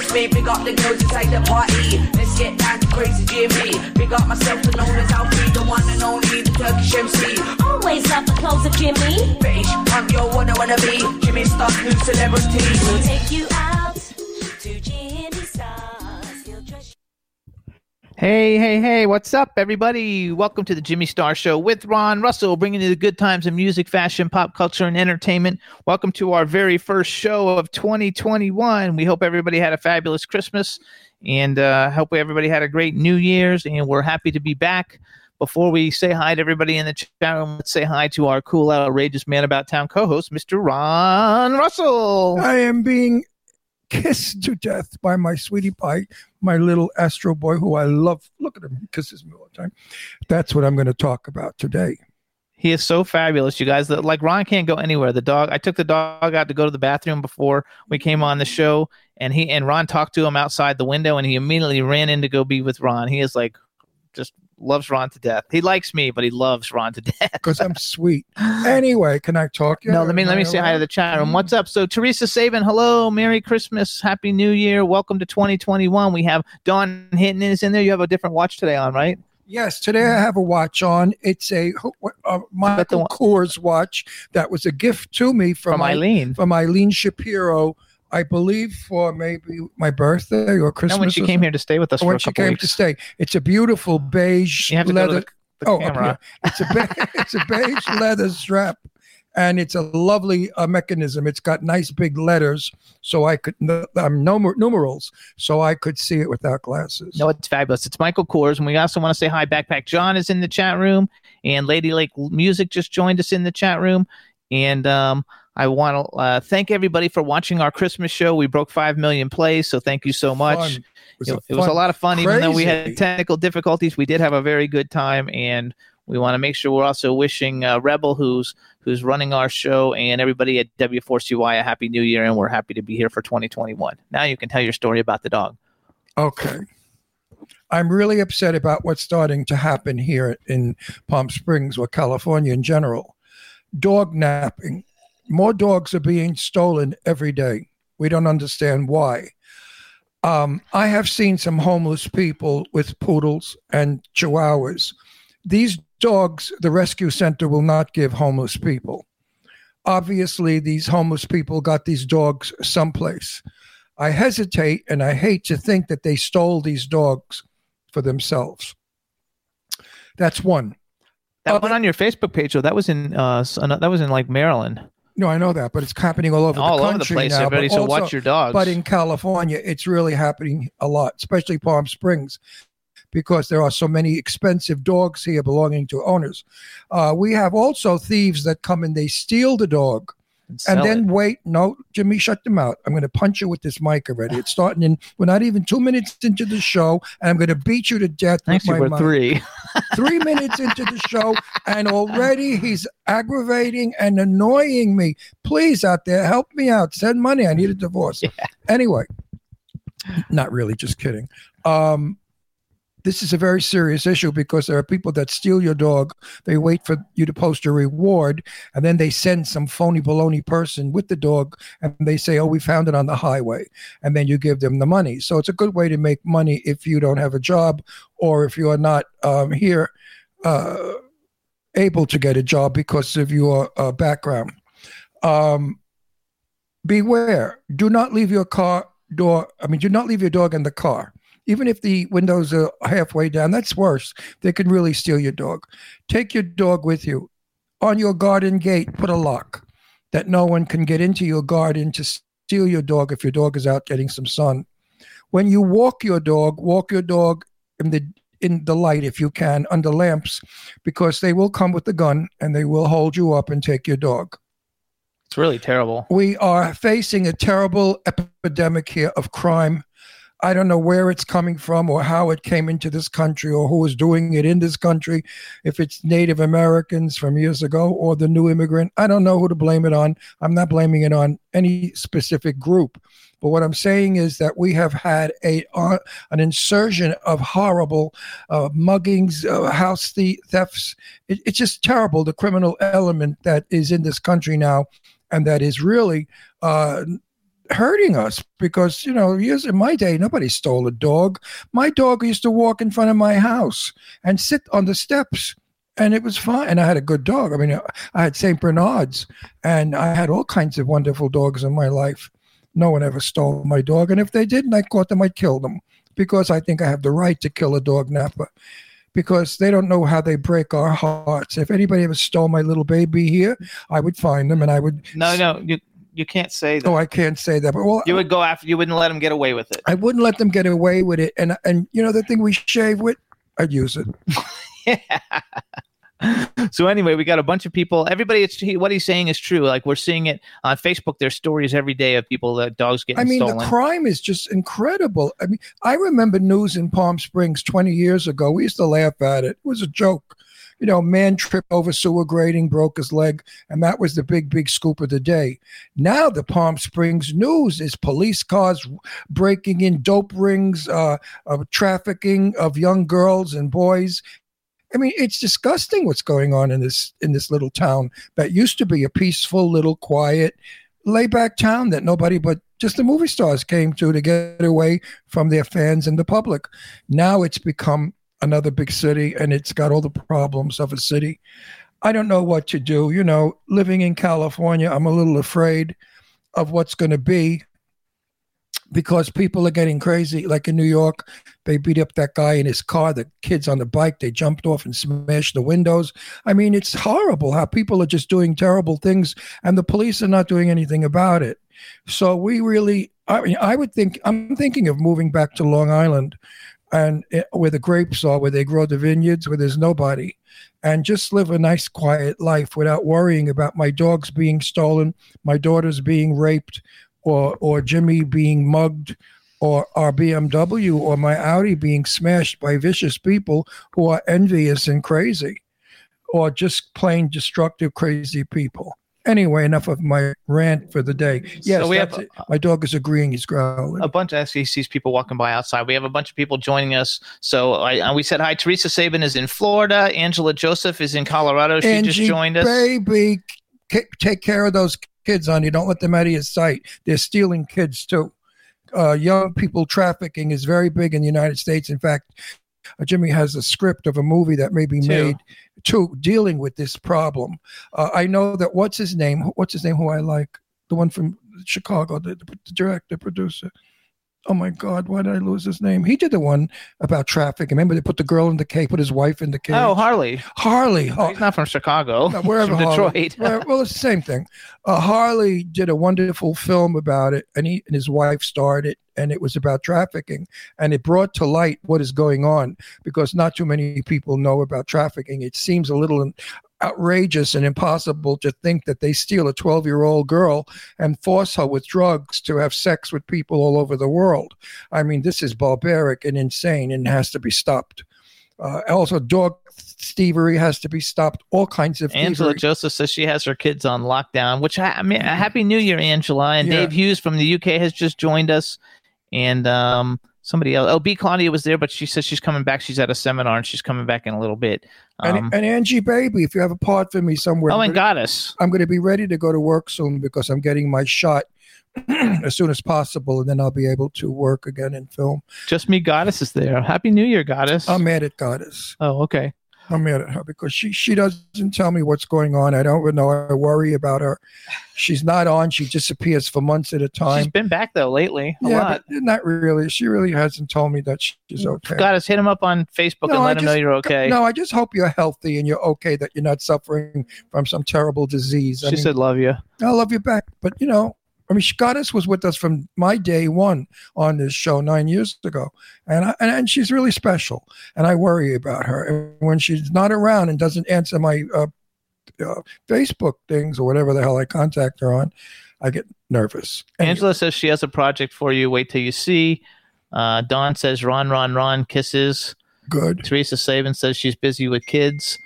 You me. Big up the girls inside the party. Let's get down to crazy Jimmy. Big up myself, and known as Alfred, the one and only, the Turkish MC. Always love the clothes of Jimmy. Beige, I'm your one I wanna be. Jimmy Star's new celebrity. We'll take you out Hey, hey, hey, what's up, everybody? Welcome to the Jimmy Star Show with Ron Russell, bringing you the good times in music, fashion, pop culture, and entertainment. Welcome to our very first show of 2021. We hope everybody had a fabulous Christmas and uh, hope everybody had a great New Year's, and we're happy to be back. Before we say hi to everybody in the chat room, let's say hi to our cool, outrageous man about town co host, Mr. Ron Russell. I am being kissed to death by my sweetie pie, my little Astro boy, who I love. Look at him; he kisses me all the time. That's what I'm going to talk about today. He is so fabulous, you guys. Like Ron can't go anywhere. The dog. I took the dog out to go to the bathroom before we came on the show, and he and Ron talked to him outside the window, and he immediately ran in to go be with Ron. He is like, just loves Ron to death. He likes me, but he loves Ron to death. Because I'm sweet. Anyway, can I talk? No, let me let me say hi to the chat room. What's up? So Teresa Saban, hello, Merry Christmas, Happy New Year, welcome to 2021. We have Dawn Hinton is in there. You have a different watch today on, right? Yes, today I have a watch on. It's a, a uh, Michael Kors watch that was a gift to me from, From Eileen. From Eileen Shapiro, I believe, for maybe my birthday or Christmas. And when she came here to stay with us for when a she came weeks. to stay. It's a beautiful beige You have to go to leather. the, the oh, camera. it's a beige, it's a beige leather strap, and it's a lovely uh, mechanism. It's got nice big letters, so I could um, numer- numerals, so I could see it without glasses. No, it's fabulous. It's Michael Kors, and we also want to say hi. Backpack John is in the chat room, and Lady Lake Music just joined us in the chat room. And um, I want to uh, thank everybody for watching our Christmas show. We broke five million plays, so thank you so much. It, it was a lot of fun, even though we had technical difficulties. We did have a very good time, and we want to make sure we're also wishing uh, Rebel, who's who's running our show, and everybody at W4CY a happy New Year, and we're happy to be here for 2021. Now you can tell your story about the dog. Okay. I'm really upset about what's starting to happen here in Palm Springs or California in general. Dog napping. More dogs are being stolen every day. We don't understand why. Um, I have seen some homeless people with poodles and chihuahuas. These dogs, the rescue center will not give homeless people. Obviously, these homeless people got these dogs someplace. I hesitate and I hate to think that they stole these dogs for themselves. That's one. That Other- one on your Facebook page, though, that was in uh, that was in like Maryland, No, I know that, but it's happening all over all the over country the place. now. everybody, but so also- watch your dogs. But in California, it's really happening a lot, especially Palm Springs, because there are so many expensive dogs here belonging to owners. Uh, we have also thieves that come and they steal the dog and sell then it. wait. No, Jimmy, shut them out. I'm going to punch you with this mic already. It's starting in. We're not even two minutes into the show, and I'm going to beat you to death Actually, with we're my mic. three. Three minutes into the show, and already he's aggravating and annoying me. Please, out there, help me out. Send money. I need a divorce. Anyway, not really. Just kidding. Um, this is a very serious issue because there are people that steal your dog. They wait for you to post a reward, and then they send some phony baloney person with the dog, and they say, "Oh, we found it on the highway," and then you give them the money. So it's a good way to make money if you don't have a job or if you are not um, here uh, able to get a job because of your uh, background. Um, beware. Do not leave your car door. I mean, do not leave your dog in the car. Even if the windows are halfway down, that's worse. They can really steal your dog. Take your dog with you. On your garden gate, put a lock that no one can get into your garden to steal your dog if your dog is out getting some sun. When you walk your dog, walk your dog in the in the light if you can under lamps because they will come with the gun and they will hold you up and take your dog. It's really terrible. We are facing a terrible epidemic here of crime. I don't know where it's coming from or how it came into this country or who is doing it in this country. If it's Native Americans from years ago or the new immigrant, I don't know who to blame it on. I'm not blaming it on any specific group. But what I'm saying is that we have had a uh, an insurgent of horrible uh, muggings, uh, house the- thefts. It, it's just terrible the criminal element that is in this country now, and that is really uh, hurting us because you know years in my day nobody stole a dog. My dog used to walk in front of my house and sit on the steps and it was fine and i had a good dog. I mean uh, i had st bernards and i had all kinds of wonderful dogs in my life. No one ever stole my dog and if they did and i caught them i'd kill them because i think i have the right to kill a dog napper because they don't know how they break our hearts. If anybody ever stole my little baby here i would find them and i would No, no, you you can't say that. oh i can't say that but well you would go after. You wouldn't let them get away with it. I wouldn't let them get away with it. And and you know the thing we shave with, I'd use it. so anyway, we got a bunch of people. Everybody, it's he, what he's saying is true. Like we're seeing it on Facebook. There's stories every day of people that dogs getting I mean, stolen. the crime is just incredible. I mean, I remember news in Palm Springs 20 years ago. We used to laugh at it. It was a joke. You know, man tripped over sewer grating, broke his leg, and that was the big, big scoop of the day. Now the Palm Springs news is police cars breaking in dope rings, uh, of trafficking of young girls and boys. I mean, it's disgusting what's going on in this in this little town that used to be a peaceful, little, quiet, layback town that nobody but just the movie stars came to to get away from their fans and the public. Now it's become another big city and it's got all the problems of a city. I don't know what to do. You know, living in California, I'm a little afraid of what's going to be because people are getting crazy. Like in New York, they beat up that guy in his car, the kids on the bike, they jumped off and smashed the windows. I mean, it's horrible how people are just doing terrible things and the police are not doing anything about it. So we really, I mean, I would think, I'm thinking of moving back to Long Island and eh, where the grapes are, where they grow the vineyards, where there's nobody, and just live a nice, quiet life without worrying about my dogs being stolen, my daughters being raped, or or Jimmy being mugged, or our BMW or my Audi being smashed by vicious people who are envious and crazy, or just plain destructive, crazy people. Anyway, enough of my rant for the day. Yes, So we have- my dog is agreeing. He's growling. a bunch of sees people walking by outside. We have a bunch of people joining us. So I, we said hi. Teresa Sabin is in Florida. Angela Joseph is in Colorado. She just joined us. Baby, k- take care of those kids, honey. Don't let them out of your sight. They're stealing kids too. Uh, young people trafficking is very big in the United States. In fact, Jimmy has a script of a movie that may be Two. made to dealing with this problem. Uh, I know that what's his name? What's his name? Who I like? The one from Chicago, the, the director, producer. Oh my God, why did I lose his name? He did the one about traffic. Remember, they put the girl in the cage, put his wife in the cage. Oh, Harley. Harley. Oh. He's not from Chicago. No, wherever He's from Harley- Detroit. well, it's the same thing. Uh, Harley did a wonderful film about it, and he and his wife starred it, and it was about trafficking, and it brought to light what is going on because not too many people know about trafficking. It seems a little outrageous and impossible to think that they steal a 12 year old girl and force her with drugs to have sex with people all over the world. I mean, this is barbaric and insane and has to be stopped. Uh, also, dog thievery has to be stopped. All kinds of Angela thievery. Joseph says she has her kids on lockdown, which I, I mean, happy New Year, Angela. And Yeah. Dave Hughes from the UK has just joined us. And um, somebody else, oh, B. Claudia was there, but she says she's coming back. She's at a seminar and she's coming back in a little bit. Um, and, and Angie, baby, if you have a part for me somewhere, oh, and gonna- Goddess. I'm going to be ready to go to work soon because I'm getting my shot as soon as possible, and then I'll be able to work again in film. Just me, Goddess is there. Happy New Year, Goddess. I'm mad at Goddess. oh, okay. I'm mad at her because she she doesn't tell me what's going on. I don't know. I worry about her. She's not on. She disappears for months at a She's time. been back though lately a yeah, lot. not really. She really hasn't told me that she's mm. okay. Goddess, hit him up on Facebook No, and I let him know you're okay. No, I just hope you're healthy and you're okay. That you're not suffering from some terrible disease. I she mean, said, "Love you." I love you back, but you know, I mean, Goddess was with us from my day one on this show nine years ago, and I, and, and she's really special. And I worry about her. And when she's not around and doesn't answer my uh, uh, Facebook things or whatever the hell I contact her on, I get nervous. Anyway, Angela says she has a project for you. Wait till you see. Uh, Dawn says Ron, Ron, Ron kisses. good. Teresa Saban says she's busy with kids.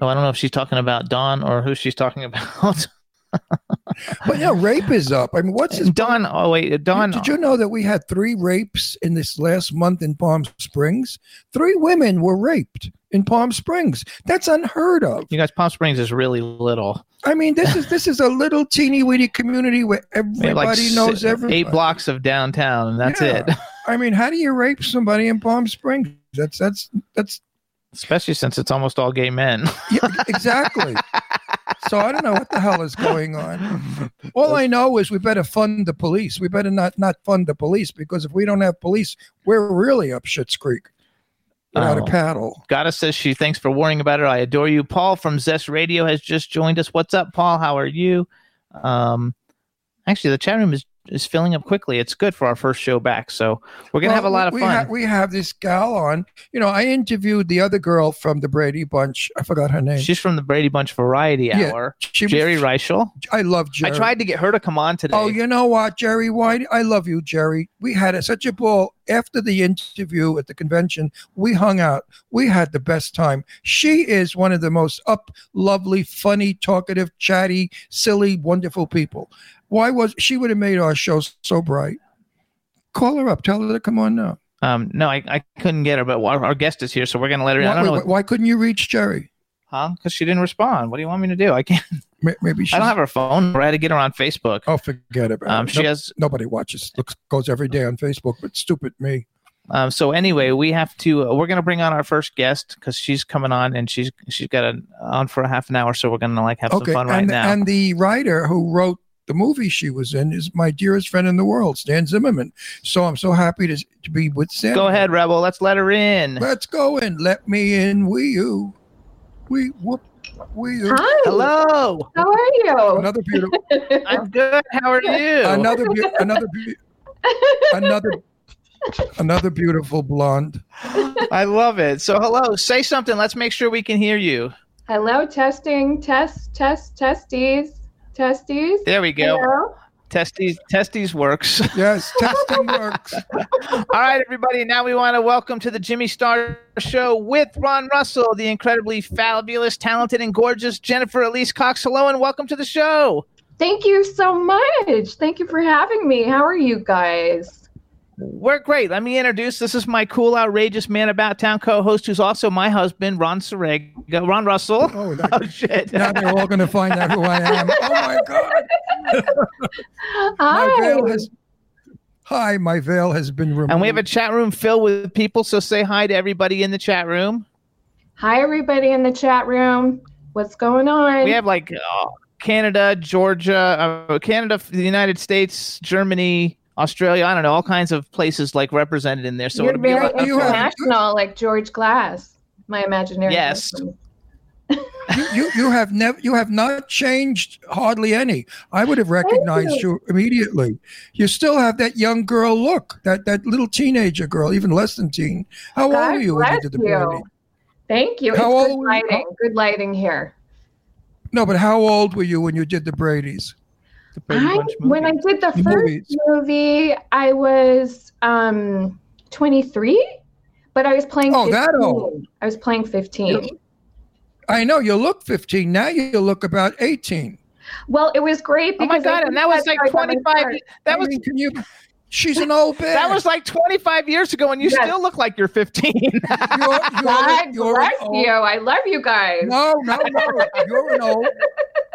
Oh, I don't know if she's talking about Dawn or who she's talking about. Yeah, rape is up. I mean, what's his Dawn. Oh wait, Dawn. Did you know that we had three rapes in this last month in Palm Springs? Three women were raped in Palm Springs. That's unheard of. You guys, Palm Springs is really little. I mean, this is this is a little teeny weeny community where everybody like knows everybody. Eight blocks of downtown, and that's Yeah. it. I mean, how do you rape somebody in Palm Springs? That's that's that's Especially since it's almost all gay men. yeah, exactly. so I don't know what the hell is going on. All I know is we better fund the police. We better not not fund the police because if we don't have police, we're really up shit's creek without Oh. a paddle. Goddess says she thanks for warning about it. I adore you. Paul from Zest Radio has just joined us. What's up, Paul? How are you? Um, actually, the chat room is is filling up quickly. It's good for our first show back, so we're gonna Well, have a lot of we, fun. We, ha- we have this gal on. You know, I interviewed the other girl from the Brady Bunch. I forgot her name. She's from the Brady Bunch Variety Yeah, Hour. Was- Geri Reischl. I love Geri. I tried to get her to come on today. Oh, you know what, Jerry White? I love you, Geri. We had a, such a ball after the interview at the convention. We hung out. We had the best time. She is one of the most up, lovely, funny, talkative, chatty, silly, wonderful people. Why was she would have made our show so bright? Call her up. Tell her to come on now. Um, no, I, I couldn't get her, but our, our guest is here, so we're gonna let her. in. I Why, don't know, what, why couldn't you reach Geri? huh? Because she didn't respond. What do you want me to do? I can't. Maybe she's. I don't have her phone. I had to get her on Facebook. Oh, forget about Um, it. she No- has. nobody watches. Looks goes every day on Facebook, but stupid me. Um, so anyway, we have to. Uh, we're gonna bring on our first guest because she's coming on and she's she's got a, on for a half an hour, so we're gonna like have okay, some fun right and, now. and the writer who wrote the movie she was in is my dearest friend in the world, Stan Zimmerman. So I'm so happy to, to be with Stan. Go ahead, Rebel. Let's let her in. Let's go in. Let me in. We you. We whoop. We you. Hi. Hello. How are you? Another beautiful. I'm good. How are you? another beau- another beau- another another beautiful blonde. I love it. So hello. Say something. Let's make sure we can hear you. Hello, testing, test, test, testes, testes. There we go. Hello. Testes Testes works. Yes, testing works. All right, everybody. Now we want to welcome to the Jimmy Star Show with Ron Russell, the incredibly fabulous, talented, and gorgeous Jennifer Elise Cox. Hello, and welcome to the show. Thank you so much. Thank you for having me. How are you guys? We're great. Let me introduce. This is my cool, outrageous man about town co-host, who's also my husband, Ron Sareg, Ron Russell. Oh, that- Oh shit! now they're all going to find out who I am. Oh my God! My Hi. veil has. Hi, my veil has been removed. And we have a chat room filled with people. So say hi to everybody in the chat room. Hi, everybody in the chat room. What's going on? We have like uh, Canada, Georgia, uh, Canada, the United States, Germany, Australia. I don't know, all kinds of places like represented in there. So You're it'll be a very lot of you have- fun. international, like George Glass, my imaginary. Yes. you, you you have never you have not changed hardly any. I would have recognized you. immediately. You still have that young girl look, that that little teenager girl, even less than teen. How old were you when you did the you. Brady? Thank you. How it's old good were you? lighting. Good lighting here. No, but how old were you when you did the Brady's? The Brady I, Bunch when I did the The first movies. movie, I was um 23, but I was playing. Oh, 15. that old. I was playing 15. I know you look 15. Now you look about 18. Well, it was great Oh my god! And that was like how I got my 25. start. That I was mean, can you? She's an old bag. that was like 25 years ago, and you Yes. still look like you're 15. You're, you're, God you're bless an old- you. I love you guys. No, no, no. You're an old.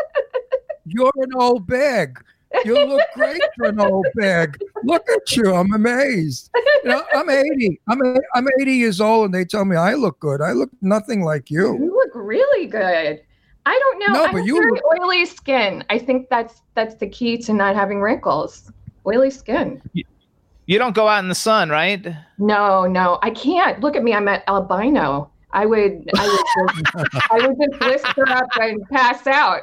You're an old bag. You look great for an old bag. Look at you. I'm amazed. You know, I'm 80. I'm a, I'm 80 years old, and they tell me I look good. I look nothing like you. You look really good. I don't know. No, I but have you very look- oily skin. I think that's that's the key to not having wrinkles. Oily skin. you don't go out in the sun, right? No, no, I can't. Look at me. I'm at albino. I would, I would, just, I would just blister up and pass out.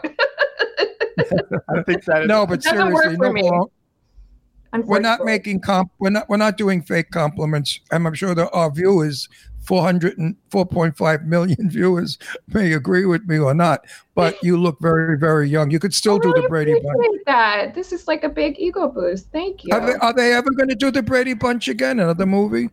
I think that No, but Doesn't work seriously, for no me. baloney. we're not making comp. We're not. We're not doing fake compliments. And I'm sure that our viewers, 400 and 4.5 million viewers, may agree with me or not. But you look very, very young. You could still oh, I do really the Brady Bunch. appreciate that. This is like a big ego boost. Thank you. Are they, are they ever going to do the Brady Bunch again? Another movie?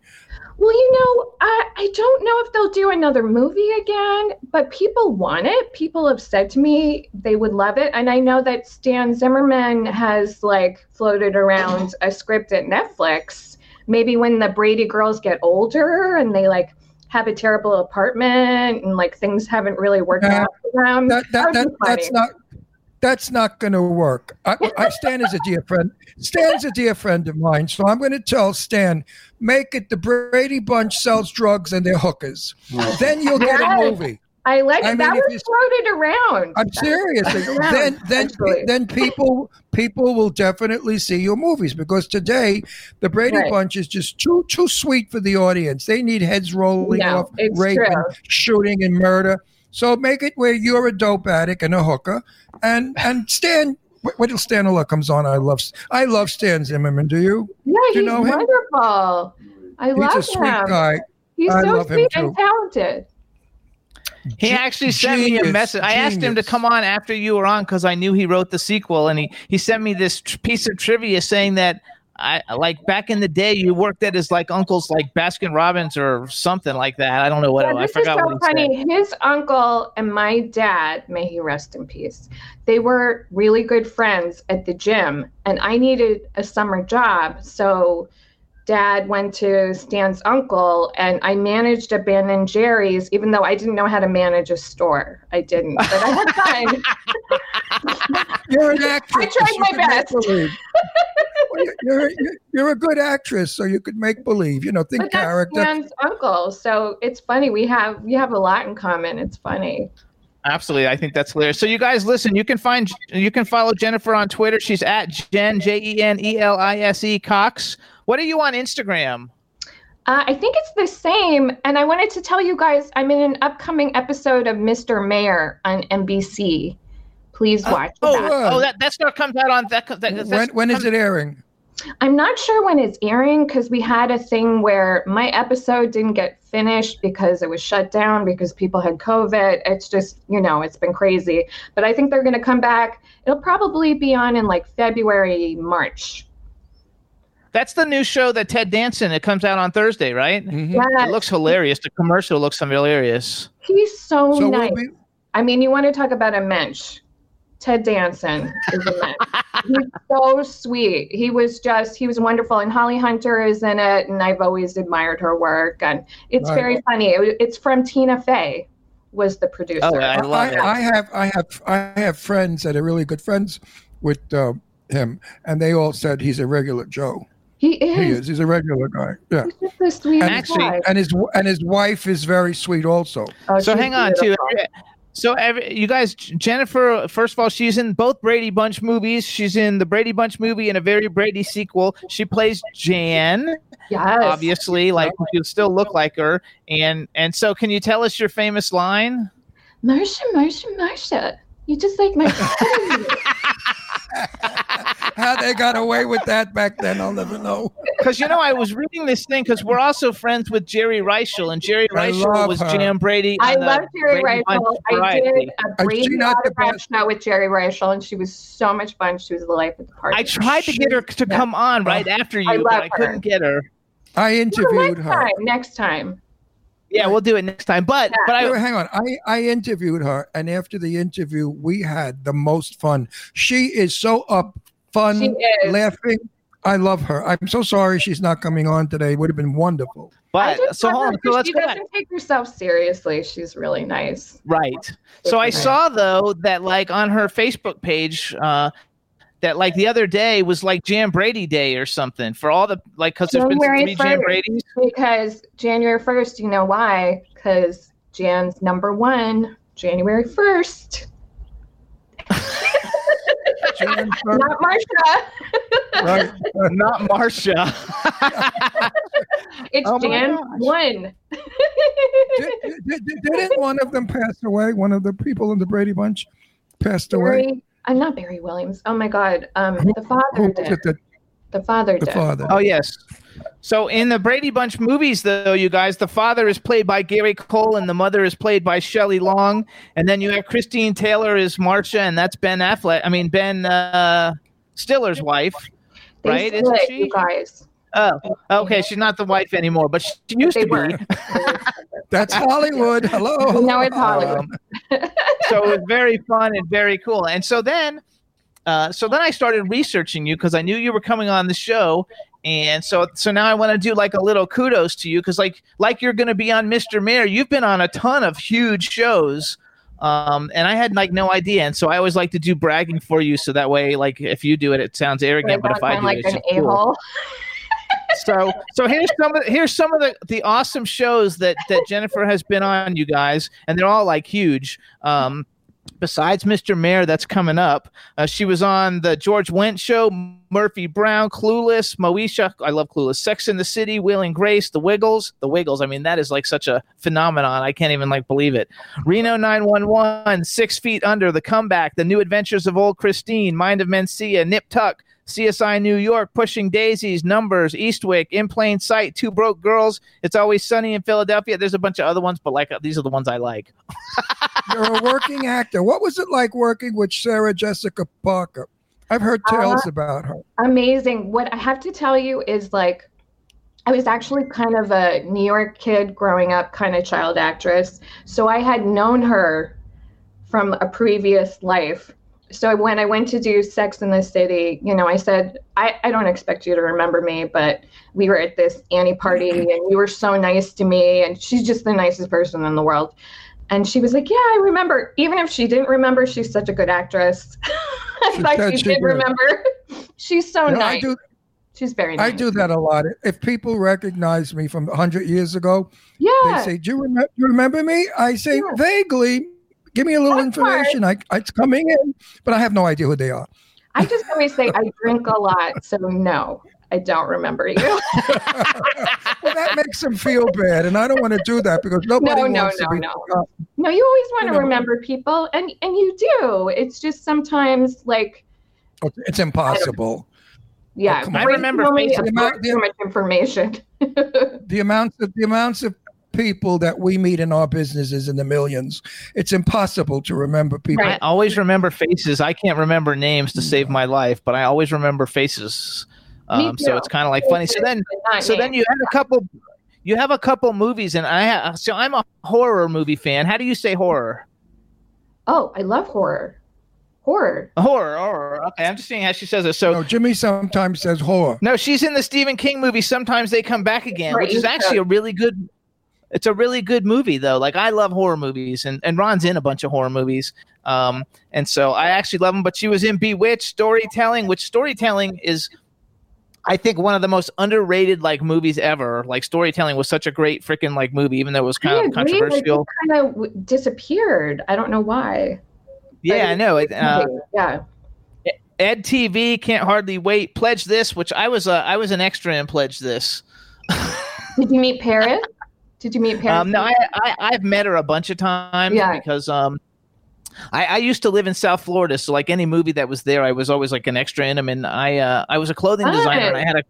Well, you know, I, I don't know if they'll do another movie again, but people want it. People have said to me they would love it. And I know that Stan Zimmerman has like floated around a script at Netflix. Maybe when the Brady girls get older and they like have a terrible apartment and like things haven't really worked Yeah. out for them. That, that, that, that's not. That's not going to work. I, I Stan is a dear friend. Stan's a dear friend of mine, so I'm going to tell Stan, make it the Brady Bunch sells drugs and they're hookers. Then you'll get a movie. I like I mean, that if was you- floated around. I'm serious. around, then then actually. then people people will definitely see your movies because today the Brady Right. Bunch is just too too sweet for the audience. They need heads rolling No, off, it's rape true. shooting and murder. So make it where you're a dope addict and a hooker, and and Stan. wait- Wait till Stan Ola comes on. I love I love Stan Zimmerman. Do you? Yeah, Do he's you know him? wonderful. I He's love a sweet him. guy. He's I so love him sweet too. and talented. He actually sent me a message. I asked him to come on after you were on because I knew he wrote the sequel, and he he sent me this tr- piece of trivia saying that I like back in the day you worked at his like uncle's like Baskin Robbins or something like that. I don't know what Yeah, I this is forgot so he said. funny. His uncle and my dad, may he rest in peace, they were really good friends at the gym, and I needed a summer job. So dad went to Stan's uncle, and I managed a Ben and Jerry's, even though I didn't know how to manage a store. I didn't, but I had fun. You're an actress. I tried You my best. Well, you- You're, you're, you're a good actress, so you could make believe. You know, think but that's character. Stan's uncle, so it's funny. We have we have a lot in common. It's funny. Absolutely, I think that's hilarious. So you guys listen. You can find you can follow Jennifer on Twitter. She's at Jen J E N E L I S E Cox. What are you on Instagram? Uh, I think it's the same. And I wanted to tell you guys I'm in an upcoming episode of Mr. Mayor on NBC. Please watch oh, that. uh, Oh, that that stuff comes out on that. that that's- when when is it airing? I'm not sure when it's airing because we had a thing where my episode didn't get finished because it was shut down because people had COVID. It's just, you know, it's been crazy. But I think they're going to come back. It'll probably be on in like February, March. That's the new show that Ted Danson. It comes out on Thursday, right? Mhm. Yes, It looks hilarious. The commercial looks hilarious. he's so, So nice. we'll be, I mean, you want to talk about a mensch. Ted Danson is a mensch. He's so sweet. He was just, he was wonderful. And Holly Hunter is in it, and I've always admired her work. And it's Right. very funny. It, it's from Tina Fey, was the producer. Oh, I love I, it. I have I have I have friends that are really good friends with uh, him, and they all said he's a regular Joe. He He is. is. He's a regular guy. Yeah. He's just the sweetest Actually- guy. And his and his wife is very sweet also. Oh, so hang on too. beautiful. So every, you guys, Jennifer. First of all, she's in both Brady Bunch movies. She's in the Brady Bunch movie and a very Brady sequel. She plays Jan, Yes. obviously, like you still look like her. And and so, can you tell us your famous line? Marsha, Marsha, Marsha. You just like my How they got away with that back then, I'll never know. Because you know, I was reading this thing because we're also friends with Geri Reischl, and Geri I Reischl was her. Jan Brady. I uh, love Geri Brady Reischl. I did a Is Brady she not the autograph show with Geri Reischl, and she was so much fun. She was the life of the party. I tried to get her to come on right after you, I but love I couldn't her. get her. I Well, interviewed next her. time. Next time. Yeah, we'll do it next time. But but I hang on. I, I interviewed her, and after the interview, we had the most fun. She is so up, fun, laughing. I love her. I'm so sorry she's not coming on today. Would have been wonderful. But so love hold on so let's she go doesn't take herself seriously. She's really nice. Right. So I Okay. saw though that like on her Facebook page, uh, that like the other day was like Jan Brady Day or something for all the like because there's been January three Jan 1st. Brady's. Because January 1st, you know why? Because Jan's number one, January 1st. Jan, Not Marsha. right? Not Marcia. It's Oh Jan 1. Did, did, did, didn't one of them pass away? One of the people in the Brady Bunch passed away. Barry, I'm not Barry Williams. Oh my God. Um, the father did. it that- The father The did. father. Oh yes. So in the Brady Bunch movies, though, you guys, the father is played by Gary Cole and the mother is played by Shelley Long, and then you have Christine Taylor as Marcia, and that's Ben Affleck. I mean Ben uh, Stiller's wife, They right? Isn't split, she? You guys. Oh, okay. She's not the wife anymore, but she used They to were. be. That's Hollywood. Hello. now it's Hollywood. Um, so it was very fun and very cool. And so then, uh, so then I started researching you because I knew you were coming on the show, and so so now I want to do like a little kudos to you because like like you're going to be on Mr. Mayor. You've been on a ton of huge shows. Um, and I had like no idea, and so I always like to do bragging for you, so that way, like if you do it, it sounds arrogant, but if I do like it, it's an just a cool hole. So so here's some of the, here's some of the, the awesome shows that that Jennifer has been on, you guys, and they're all like huge. Um, besides Mr. Mayor, that's coming up. Uh, she was on the George Wendt show, Murphy Brown, Clueless, Moesha. I love Clueless. Sex in the City, Will and Grace, The Wiggles. The Wiggles. I mean, that is like such a phenomenon. I can't even like believe it. Reno 911, Six Feet Under, The Comeback, The New Adventures of Old Christine, Mind of Mencia, Nip Tuck. CSI New York, Pushing Daisies, Numbers, Eastwick, In Plain Sight, Two Broke Girls, It's Always Sunny in Philadelphia. There's a bunch of other ones, but like uh, these are the ones I like. You're a working actor. What was it like working with Sarah Jessica Parker? I've heard uh, tales about her. amazing. What I have to tell you is like, I was actually kind of a New York kid growing up, kind of child actress. So I had known her from a previous life. So when I went to do Sex in the City, you know, I said, I, I don't expect you to remember me, but we were at this Annie party and you were so nice to me. And she's just the nicest person in the world. And she was like, Yeah, I remember. Even if she didn't remember, she's such a good actress. I She thought she she did remember. She's so You know, I nice. do She's very nice. I do that a lot. If people recognize me from 100 years ago, Yeah. they say, "Do you remember, you remember me?" I say, Yeah. "Vaguely." Give me a little That's hard. information. I, it's coming in, but I have no idea who they are. I just always say I drink a lot, so no, I don't remember you. well, that makes them feel bad, and I don't want to do that because nobody No, no, wants no, to be. no. forgotten. No, you always want You to know. remember people, and and you do. It's just sometimes like oh, It's impossible. yeah. Oh. I remember only faces- absorbs too much information. The amounts of the amounts of people that we meet in our businesses in the millions. It's impossible to remember people. I always remember faces. I can't remember names to save my life, but I always remember faces. Um, so it's kind of like funny. So then, so then you have a couple. You have a couple movies, and I have. So I'm a horror movie fan. How do you say horror? Oh, I love horror. Horror. Horror, horror. Okay, I'm just seeing how she says it. So No, Jimmy sometimes says horror. No, she's in the Stephen King movie. Sometimes they come back again, Right, which is actually a really good. It's a really good movie though. Like I love horror movies, and and Ron's in a bunch of horror movies. Um, and so I actually love them. But she was in Bewitched, storytelling, which storytelling is, I think, one of the most underrated like movies ever. Like storytelling was such a great freaking like movie, even though it was I kind of agree, controversial. it kind of w- disappeared. I don't know why. Yeah, I know. It, uh, yeah. Ed TV can't hardly wait. Pledge this, which I was uh, I was an extra in Pledge this. Did you meet Paris? Did you meet Paris? Um, no, I, I I've met her a bunch of times Yeah. because um, I, I used to live in South Florida, so like any movie that was there, I was always like an extra in them. And I uh, I was a clothing designer, and I had a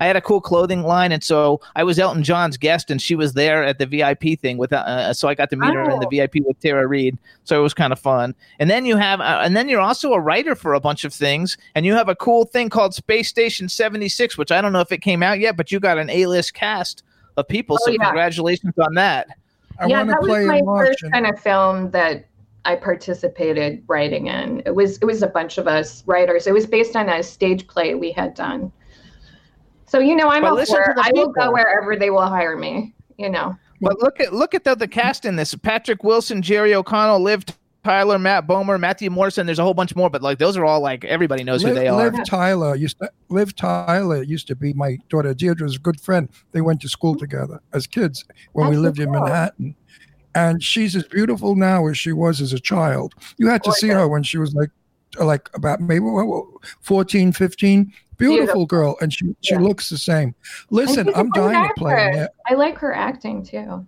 I had a cool clothing line, and so I was Elton John's guest, and she was there at the VIP thing with uh, so I got to meet her in the Oh. VIP with Tara Reid, so it was kind of fun. And then you have uh, and then you're also a writer for a bunch of things, and you have a cool thing called Space Station seventy six, which I don't know if it came out yet, but you got an A list cast of people, Oh, so yeah. congratulations on that. I yeah, that play was my first and- kind of film that I participated writing in. It was it was a bunch of us writers. It was based on a stage play we had done. So you know, I'm But a listen to whore. the I will go wherever they will hire me. You know, But look at look at the, the cast in this: Patrick Wilson, Jerry O'Connell, Liv Tyler, Matt Bomer, Matthew Morrison. There's a whole bunch more, but like those are all like everybody knows who Liv, they are. Liv Tyler used to Liv Tyler used to be my daughter Deirdre's good friend. They went to school together as kids when we lived so in. Manhattan. And she's as beautiful now as she was as a child. You had to see her when she was like like about maybe what, what, 14, 15. Beautiful, Beautiful. girl. And she, she Yeah. looks the same. Listen, she's a I'm great dying to play in I like her acting too.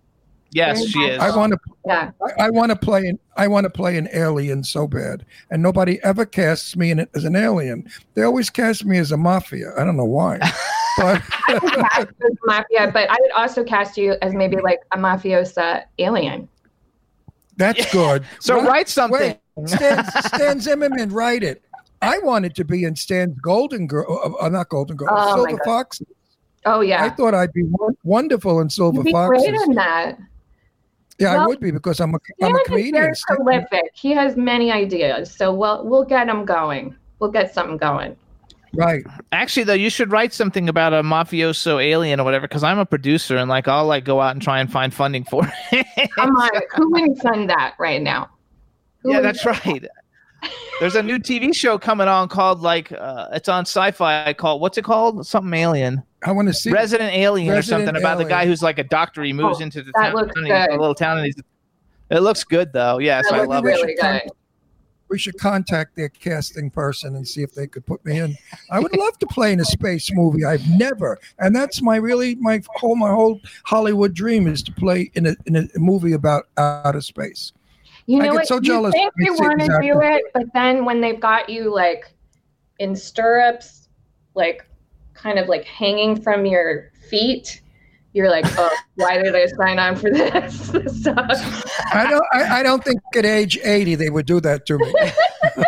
Yes, Very she much. is. I want to. Yeah. I, I want to play an. I want to play an alien so bad, and nobody ever casts me in it as an alien. They always cast me as a mafia. I don't know why, but mafia, but I would also cast you as maybe like a mafiosa alien. that's good. So What? write something. Wait, Stan, Stan Zimmerman, write it. I wanted to be in Stan's Golden Girl, uh, uh, not Golden Girl, Oh, Silver God. Fox. Oh yeah. I thought I'd be wonderful in Silver You'd be Foxes. great in that. Yeah, I would be because I'm a Stan I'm a comedian. very prolific. He has many ideas, so we'll we'll get him going. We'll get something going. Right. Actually, though, you should write something about a mafioso alien or whatever, because I'm a producer and like I'll like go out and try and find funding for it. Come on, who wouldn't fund that right now? Who yeah, that's right. There's a new TV show coming on called like uh, it's on Syfy. I call what's it called? Something alien, I want to see. Resident Alien or Resident something about the guy who's like a doctor. He moves Oh, into the town, looks he's good. a little town, and he's. It looks good though. Yes, That I looks love really it. good. we should contact their casting person and see if they could put me in. I would love to play in a space movie. I've never, and that's my really my whole my whole Hollywood dream is to play in a in a movie about outer space. You I know get what? so jealous You think when you want to do it, but then when they've got you like in stirrups, like kind of like hanging from your feet, you're like, oh, why did I sign on for this? this sucks. I don't I, I don't think at age eighty they would do that to me.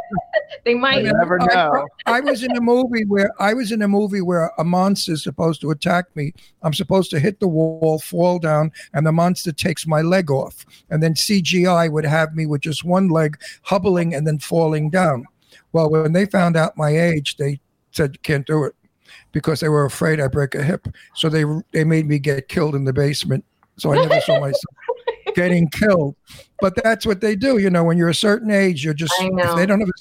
They might. You never know. I was in a movie where I was in a movie where a monster is supposed to attack me. I'm supposed to hit the wall, fall down, and the monster takes my leg off. And then CGI would have me with just one leg hobbling and then falling down. Well, when they found out my age, they said you can't do it because they were afraid I'd break a hip. So they they made me get killed in the basement. So I never saw myself getting killed. But that's what they do. You know, when you're a certain age, you're just if they don't have a,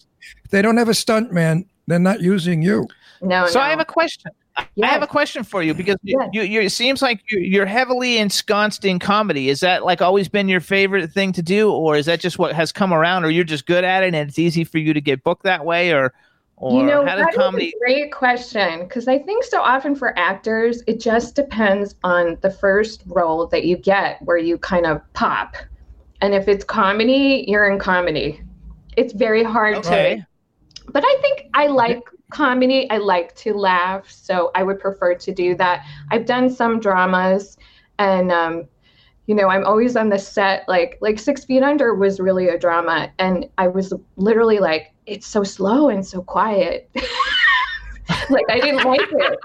if they don't have a stunt man, they're not using you. No, So no. I have a question. I have a question for you because you, Yes. you, you it seems like you, you're heavily ensconced in comedy. Is that like always been your favorite thing to do, or is that just what has come around, or you're just good at it and it's easy for you to get booked that way, or or you know, how does comedy? a great question because I think so often for actors, it just depends on the first role that you get where you kind of pop. And if it's comedy, you're in comedy. It's very hard Okay. to. But I think I like comedy. I like to laugh, so I would prefer to do that. I've done some dramas, and um, you know, I'm always on the set. Like like Six Feet Under was really a drama, and I was literally like, it's so slow and so quiet. like I didn't like it.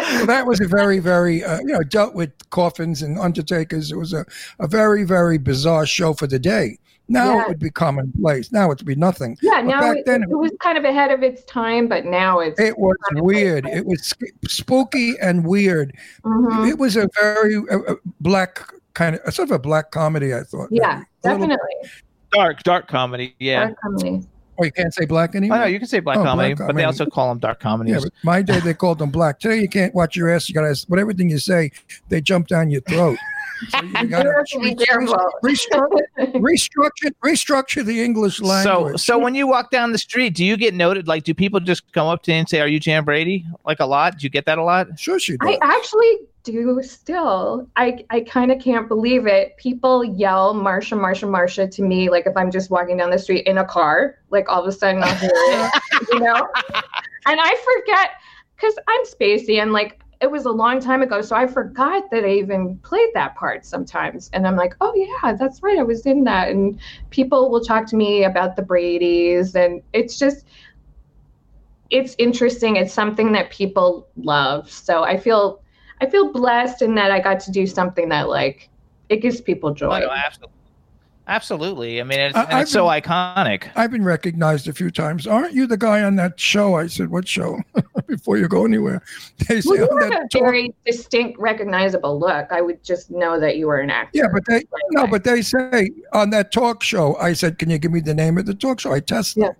Well, that was a very, very, uh, you know, dealt with coffins and undertakers. It was a, a very, very bizarre show for the day. Now Yeah. it would be commonplace. Now it would be nothing. Yeah, But now back it, then, it was kind of ahead of its time, but now it's. It was weird. It was spooky and weird. Mhm. It was a very uh, black kind of, sort of a black comedy. I thought. Yeah. Little- definitely. Dark, dark comedy. Yeah. Dark comedy. Oh, you can't say black anymore. I know you can say black Oh, comedy, black but they also call them dark comedies. Yeah, my day they called them black. Today you can't watch your ass. You gotta, but everything you say, they jump down your throat. So you You gotta have to be careful. restructure, restructure, restructure the English language. so so when you walk down the street, do you get noted? Like, do people just come up to you and say, "Are you Jan Brady?" Like a lot? Do you get that a lot? sure she I actually do still. I, I kind of can't believe it. People yell Marsha, Marsha, Marsha to me, like if I'm just walking down the street in a car, like all of a sudden I'll hear it, you know? And I forget, because I'm spacey and like it was a long time ago, so I forgot that I even played that part sometimes. And I'm like, oh yeah, that's right, I was in that. And people will talk to me about the Brady's, and it's just, it's interesting. It's something that people love. So I feel I feel blessed in that I got to do something that like it gives people oh, joy. Oh, no, absolutely. Absolutely. I mean, it's, I- and it's so iconic. I've been recognized a few times. Aren't you the guy on that show? I said, "What show?" Before you go anywhere, they say, Well, you "Oh, have a talk-" very distinct, recognizable look. I would just know that you were an actor. Yeah, but they right no, away. but they say on that talk show. I said, "Can you give me the name of the talk show?" I test them,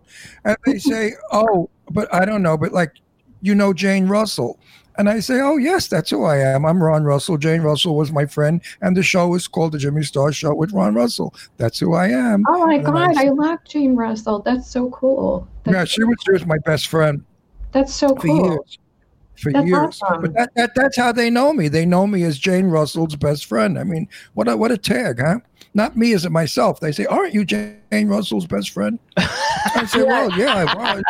and they say, "Oh, but I don't know." But like, you know, Jane Russell, and I say, "Oh, yes, that's who I am. I'm Ron Russell. Jane Russell was my friend, and the show is called the Jimmy Star Show with Ron Russell. That's who I am." Oh my And then I god, I love Jane Russell. That's so cool. That's, yeah, she was she was my best friend that's so cool. years. for That's years. awesome. But that, that that's how they know me. They know me as Jane Russell's best friend. I mean, what a what a tag, huh? Not me as myself. They say, "Aren't you Jane Russell's best friend?" I say, "Well, yeah, I was.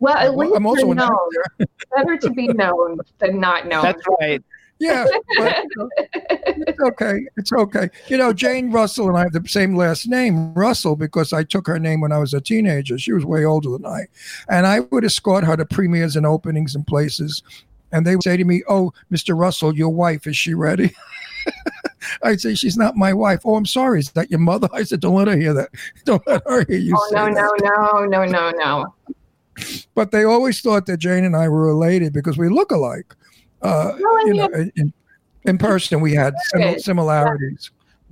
Well, at Well, least I'm also you're known. Better to be known than not known. That's right. Yeah, but, it's okay. It's okay. You know, Jane Russell and I have the same last name, Russell, because I took her name when I was a teenager. She was way older than I, and I would escort her to premieres and openings and places. And they would say to me, "Oh, Mr. Russell, your wife is she ready?" I'd say, "She's not my wife." Oh, I'm sorry. Is that your mother? I said, "Don't let her hear that. Don't let her hear you oh say no, that." no, no, no, no, no. But they always thought that Jane and I were related because we look alike. Uh, No, you know, in, in person we had simil- similarities.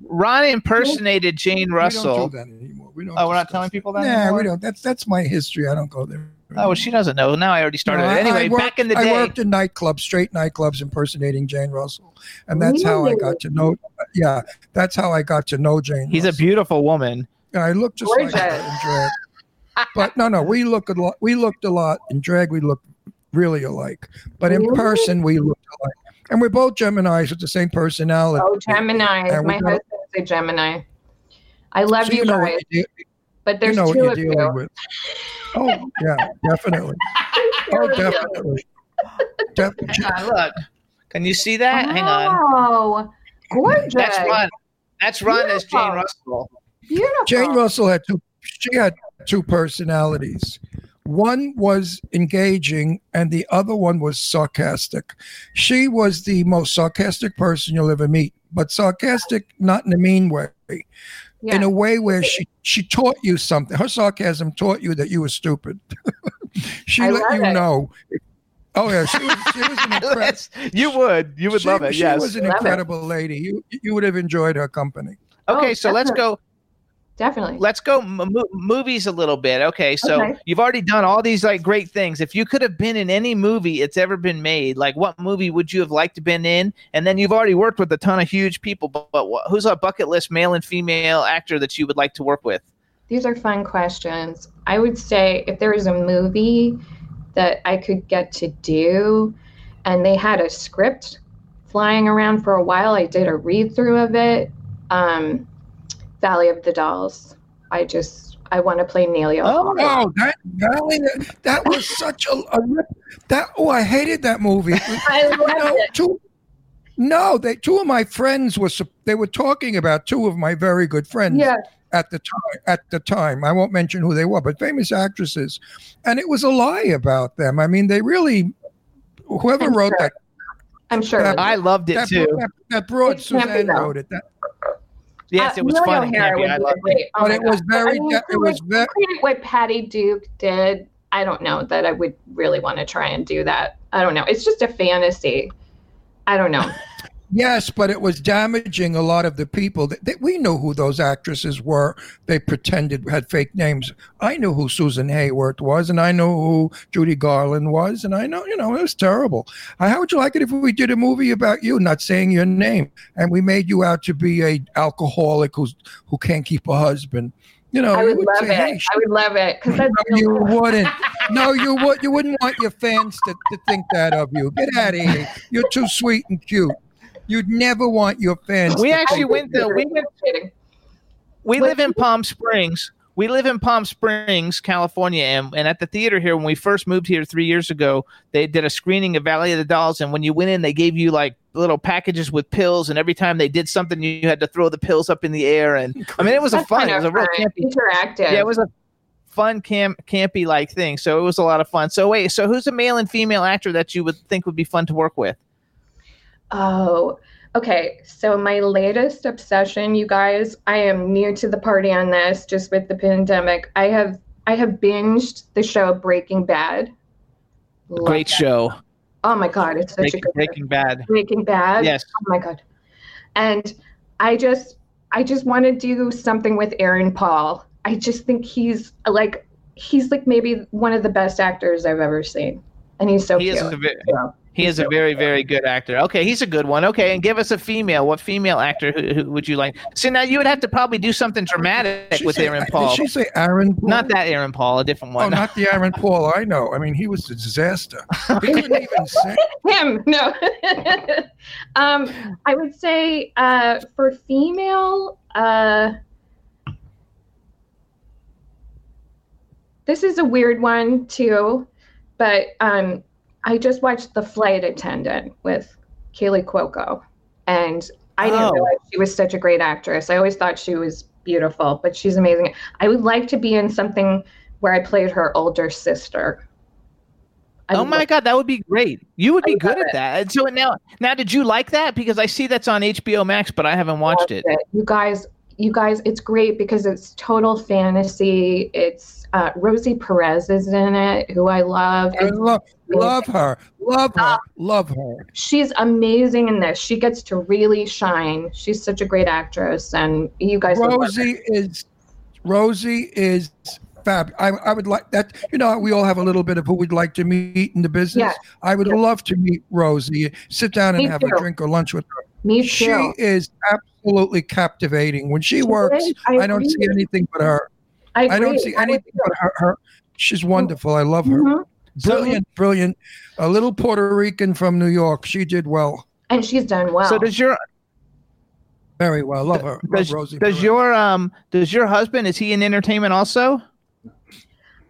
Ron impersonated Jane Russell. We Russell. don't do that anymore. We don't Oh, we're not discuss telling people that Nah, anymore? we don't. That's that's my history. I don't go there. Oh, well, she doesn't know. Now I already started. No, it. Anyway, I worked- back in the day, I worked in nightclubs, straight nightclubs, impersonating Jane Russell, and that's how I got to know. Yeah, that's how I got to know Jane. he's a beautiful woman. And I look just like her in drag. But no, no, we look a lot. We looked a lot in drag. We looked really alike, but in Really? person we looked alike. And we're both Gemini's with the same personality. Oh, Gemini. And we My know- husband's a Gemini. I love So you know guys, you, de- but you there's know what two you're of dealing you. with. Oh yeah, definitely. Oh, definitely. definitely. Hang on, look. Can you see that? Hang on. Oh, gorgeous. That's Ron. That's Ron as Jane Beautiful. Russell. Beautiful. Jane Russell had two. She had two personalities. One was engaging, and the other one was sarcastic. She was the most sarcastic person you'll ever meet, but sarcastic not in a mean way, Yeah. in a way where she she taught you something. Her sarcasm taught you that you were stupid. she I let you it. know. Oh yeah, she was. She was an incredible. You would. You would she, love it. she Yes. was an Love it. incredible lady. You you would have enjoyed her company. Oh, okay, Oh, so let's go. Definitely. Let's go m- movies a little bit. Okay, so Okay. you've already done all these like great things. If you could have been in any movie it's ever been made, like what movie would you have liked to been in? And then you've already worked with a ton of huge people. But, but wh- who's a bucket list male and female actor that you would like to work with? These are fun questions. I would say if there was a movie that I could get to do and they had a script flying around for a while, I did a read through of it. Um, Valley of the Dolls. I just, I want to play Neely. Oh, Oh, that Valley, that, that was such a, a rip. That oh, I hated that movie. I love no, it. two, no, they two of my friends were they were talking about two of my very good friends Yeah. at the time. At the time, I won't mention who they were, but famous actresses, and it was a lie about them. I mean, they really. Whoever I'm wrote sure. that, I'm sure. That- I loved it that, too. that, that broad It can't Susann wrote it. That, Yes, Uh, it was Amelia fun. and O'Hara campy. would I loved it. great. Oh but my it was very. I mean, it was very. what Patty Duke did. I don't know that I would really want to try and do that. I don't know. It's just a fantasy. I don't know. Yes, but it was damaging a lot of the people. That, that we knew who those actresses were. They pretended had fake names. I knew who Susan Hayworth was, and I know who Judy Garland was, and I know you know it was terrible. Uh, How would you like it if we did a movie about you, not saying your name, and we made you out to be a alcoholic who's who can't keep a husband? You know, I would would love say, it. "Hey, I would love it because no, you wouldn't. No, you would. You wouldn't want your fans to, to think that of you. Get out of here. You're too sweet and cute. You'd never want your fans. We to actually went there. we went we live in Palm Springs. We live in Palm Springs, California, and, and at the theater here, when we first moved here three years ago, they did a screening of Valley of the Dolls, and when you went in, they gave you like little packages with pills, and every time they did something, you had to throw the pills up in the air, and I mean, it was a fun, kind it was a real campy, interactive. yeah, it was a fun camp campy like thing, so it was a lot of fun. So wait, so who's a male and female actor that you would think would be fun to work with? Oh, okay. So my latest obsession, you guys, I am new to the party on this just with the pandemic. I have I have binged the show Breaking Bad. Love Great that. show, Oh my god, it's such Breaking, a good Breaking Bad. Breaking Bad. Yes, Oh my god. And I just I just want to do something with Aaron Paul. I just think he's like he's like maybe one of the best actors I've ever seen. And he's so he cute. is a Yeah. He is a very, very good actor. Okay, he's a good one. Okay, and give us a female. What female actor who, who would you like? So now you would have to probably do something dramatic She with say- Aaron Paul. Did she say Aaron Paul? Not that Aaron Paul, a different Oh, one. not the Aaron Paul I know. I mean, he was a disaster. He couldn't even say. him no um i would say uh for female uh this is a weird one too but um i just watched the flight attendant with kaley cuoco and i didn't Oh. realize she was such a great actress i always thought she was beautiful but she's amazing i would like to be in something where i played her older sister I Oh my god, that would be great. You would I be good at it. that. And so now, now, did you like that? Because I see that's on HBO Max, but I haven't watched it. You guys, you guys, it's great because it's total fantasy. It's uh, Rosie Perez is in it, who I love. I love, love her, love her, love her. She's amazing in this. She gets to really shine. She's such a great actress, and you guys. would love her. Rosie is, Rosie is fab. I, I would like that. You know, we all have a little bit of who we'd like to meet in the business. Yeah. I would Yeah. love to meet Rosie. Sit down and Me have too. a drink or lunch with her. Me too. She is absolutely captivating. When she She works. I, I don't agree. see anything but her. I, I don't see I anything but her. her. She's wonderful. I love her. Mhm. Brilliant, brilliant. A little Puerto Rican from New York. She did well. And she's done well. So does your Very well. Love her. Love does, Rosie. does your um does your husband is he in entertainment also?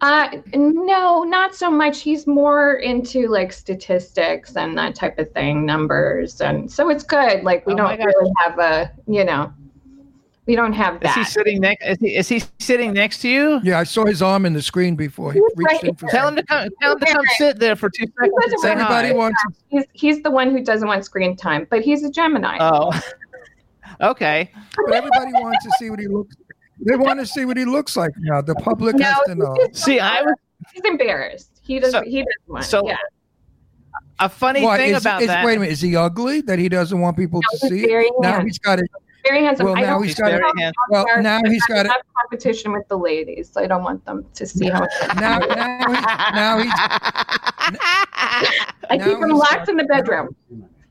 Uh, no, not so much. He's more into like statistics and that type of thing, numbers, and so it's good. Like we Oh don't really have a, you know, we don't have Is he sitting next? Is he, is he sitting next to you? Yeah, I saw his arm in the screen before he He's reached right in for Tell him to come. Tell him to come sit there for two seconds and doesn't say want Everybody wants. He's he's the one who doesn't want screen time, but he's a Gemini. Oh, okay. But everybody wants to see what he looks. They want to see what he looks like now. The public no, has to know. See, I was he's embarrassed. He doesn't. So- he doesn't want. so- yeah. a funny What, thing is- about is- that. Wait a minute. Is he ugly that he doesn't want people No, to see? very it? Now he's got it. Very handsome. Well, now he's He's got very it. Well, now he's got it. competition with the ladies. I don't want them to see how. Now, now, he's, now he's. I now keep him locked in the bedroom.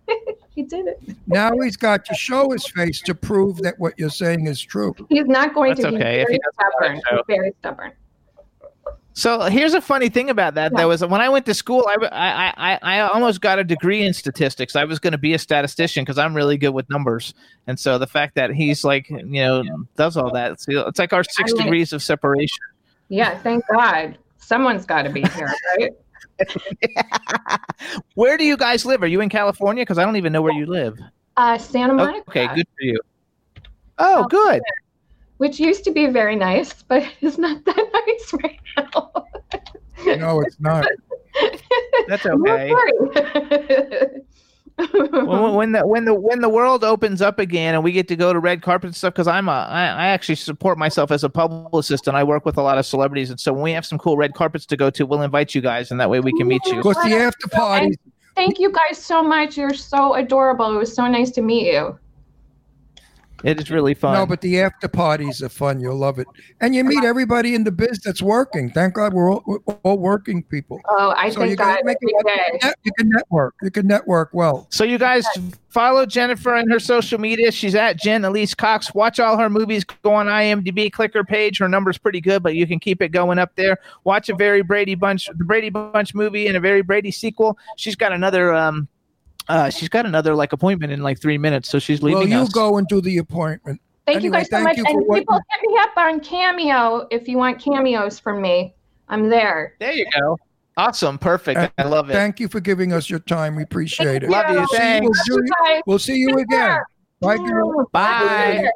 he did it. Now he's got to show his face to prove that what you're saying is true. He's not going That's to be okay very stubborn. want to show. He's very stubborn. So here's a funny thing about that. Yeah. That was when I went to school. I, I, I, I almost got a degree in statistics. I was going to be a statistician because I'm really good with numbers. And so the fact that he's like, you know, does all that, it's, it's like our six I mean- degrees of separation. Yeah, thank God. Someone's got to be here, right? Where do you guys live? Are you in California? Because I don't even know where you live. Uh, Santa Monica. Okay, good for you. Oh, good. Which used to be very nice, but is not that nice right now. No, it's not. That's I'm okay. Sorry. when, when the when the when the world opens up again and we get to go to red carpet and stuff because I'm a I, I actually support myself as a publicist and I work with a lot of celebrities and so when we have some cool red carpets to go to we'll invite you guys and that way we can meet you. Of course, the after parties. Thank you guys so much. You're so adorable. It was so nice to meet you. It is really fun. No, but the after parties are fun. You'll love it, and you meet everybody in the biz that's working. Thank God we're all, we're all working people. Oh, I So you thank can make every it. day. You can network. You can network well. So you guys follow Jennifer on her social media. She's at Jen Elise Cox. Watch all her movies. Go on IMDb, click her page. Her number's pretty good, but you can keep it going up there. Watch a very Brady Bunch, the Brady Bunch movie, and a very Brady sequel. She's got another. um uh, she's got another like appointment in like three minutes, so she's leaving Well, you us. go and do the appointment. Thank you guys so much. And people you- hit me up on Cameo if you want cameos from me. I'm there. There you go. Awesome, perfect. Uh, I love it. Thank you for giving us your time. We appreciate it. Love you. Thank Thanks. We'll, you see, guys. we'll see you again. Bye, girl. Bye.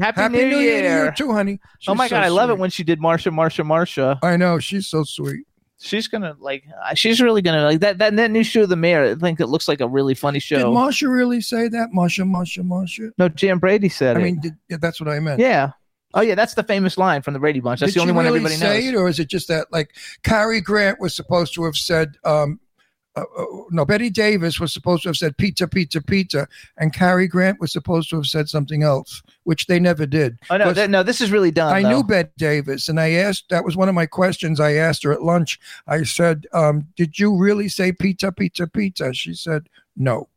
Happy, Happy New, New Year to Year. you too, honey. oh my so god, I love it when she did Marcia, Marcia, Marcia. I know she's so sweet. She's gonna like. uh, She's really gonna like that. That that new show, The Mayor. I think it looks like a really funny show Did. Marcia really say that? Marcia, Marcia, Marcia. no, jan Brady said I it. I mean, did, yeah, that's what I meant. yeah. Oh yeah, that's the famous line from the Brady Bunch. That's Did the only she one really everybody say knows. it, or is it just that like Cary Grant was supposed to have said, um, uh, uh, no, Bette Davis was supposed to have said pizza, pizza, pizza, and Cary Grant was supposed to have said something else, which they never did. Oh no, th- no, this is really done. I though. knew Bette Davis, and I asked. That was one of my questions. I asked her at lunch. I said, um, "Did you really say pizza, pizza, pizza?" She said, "No."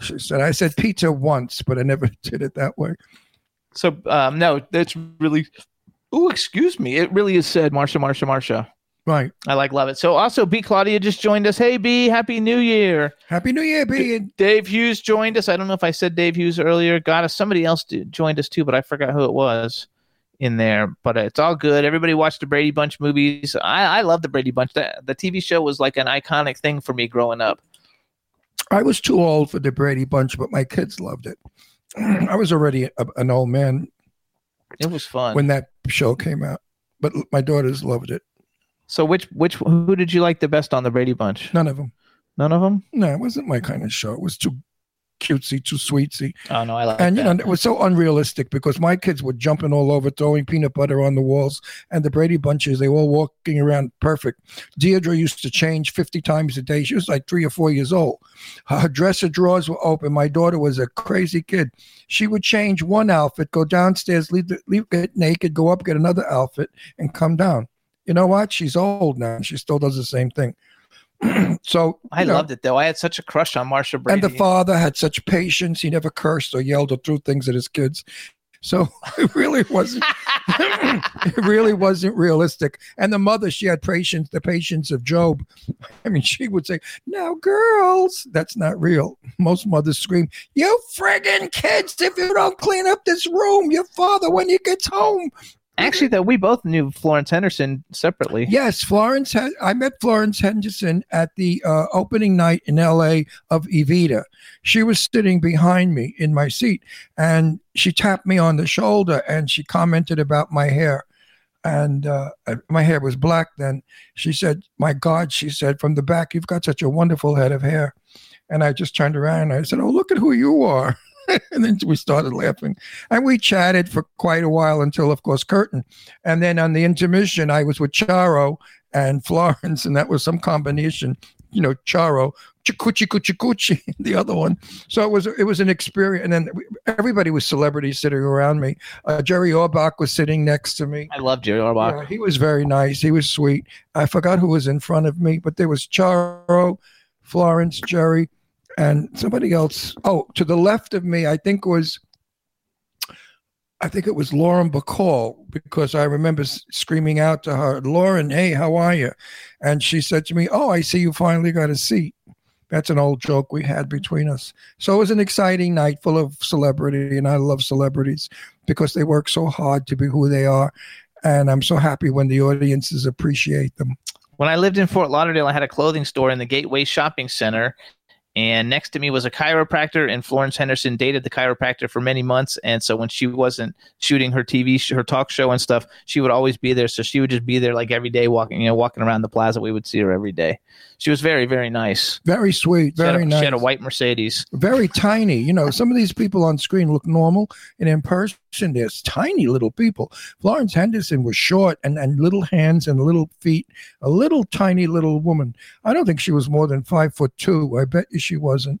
She said, "I said pizza once, but I never did it that way." So um, no, that's really. Oh, excuse me. It really is said, Marcia, Marcia, Marcia. Right. I like love it. So also, B Claudia just joined us. Hey B, Happy New Year. Happy New Year, B. Dave Hughes joined us. I don't know if I said Dave Hughes earlier. Got us. Uh, somebody else joined us too, but I forgot who it was in there. But uh, it's all good. Everybody watched the Brady Bunch movies. I, I love the Brady Bunch. The, the TV show was like an iconic thing for me growing up. I was too old for the Brady Bunch, but my kids loved it. I was already a, an old man It was fun. when that show came out, but my daughters loved it. So which which who did you like the best on the Brady Bunch? None of them. None of them. No, it wasn't my kind of show. It was too cutesy, too sweetsy. Oh no, I like and you that. know, it was so unrealistic because my kids were jumping all over, throwing peanut butter on the walls, and the Brady bunches, they were all walking around perfect. Deirdre used to change 50 times a day. She was like three or four years old. Her dresser drawers were open. My daughter was a crazy kid. She would change one outfit, go downstairs, leave, the, leave get naked, go up, get another outfit, and come down. You know what? She's old now. She still does the same thing. so I know, loved it though. I had such a crush on Marcia Brady. and the father had such patience. He never cursed or yelled or threw things at his kids. So it really wasn't. it really wasn't realistic. And the mother, she had patience, the patience of Job. I mean, she would say, "Now, girls, that's not real." Most mothers scream, "You friggin' kids! If you don't clean up this room, your father, when he gets home, Actually, though, we both knew Florence Henderson separately. Yes, Florence. I met Florence Henderson at the uh, opening night in L.A. of Evita. She was sitting behind me in my seat, and she tapped me on the shoulder and she commented about my hair. And uh, my hair was black then. She said, "My God," she said, "from the back, you've got such a wonderful head of hair." And I just turned around and I said, "Oh, look at who you are." and then we started laughing and we chatted for quite a while until of course curtain and then on the intermission i was with charo and florence and that was some combination you know charo chikuchi kuchi kuchi the other one so it was it was an experience and then everybody was celebrities sitting around me uh, jerry orbach was sitting next to me I love Jerry Orbach. yeah, he was very nice. He was sweet. I forgot who was in front of me, but there was Charo, Florence, Jerry, and somebody else. Oh, to the left of me, I think was, I think it was Lauren Bacall because I remember screaming out to her, "Lauren, hey, how are you?" And she said to me, "Oh, I see you finally got a seat." That's an old joke we had between us. So it was an exciting night full of celebrity, and I love celebrities because they work so hard to be who they are and I'm so happy when the audiences appreciate them. When I lived in Fort Lauderdale, I had a clothing store in the Gateway Shopping Center. And next to me was a chiropractor, and Florence Henderson dated the chiropractor for many months. And so when she wasn't shooting her TV, her talk show and stuff, she would always be there. So she would just be there like every day, walking, you know, walking around the plaza. We would see her every day. She was very, very nice. Very sweet, She very a- nice. She had a white Mercedes. very tiny. You know, some of these people on screen look normal, and in person, they're tiny little people. Florence Henderson was short and, and little hands and little feet, a little tiny little woman. I don't think she was more than five foot two. I bet you she wasn't.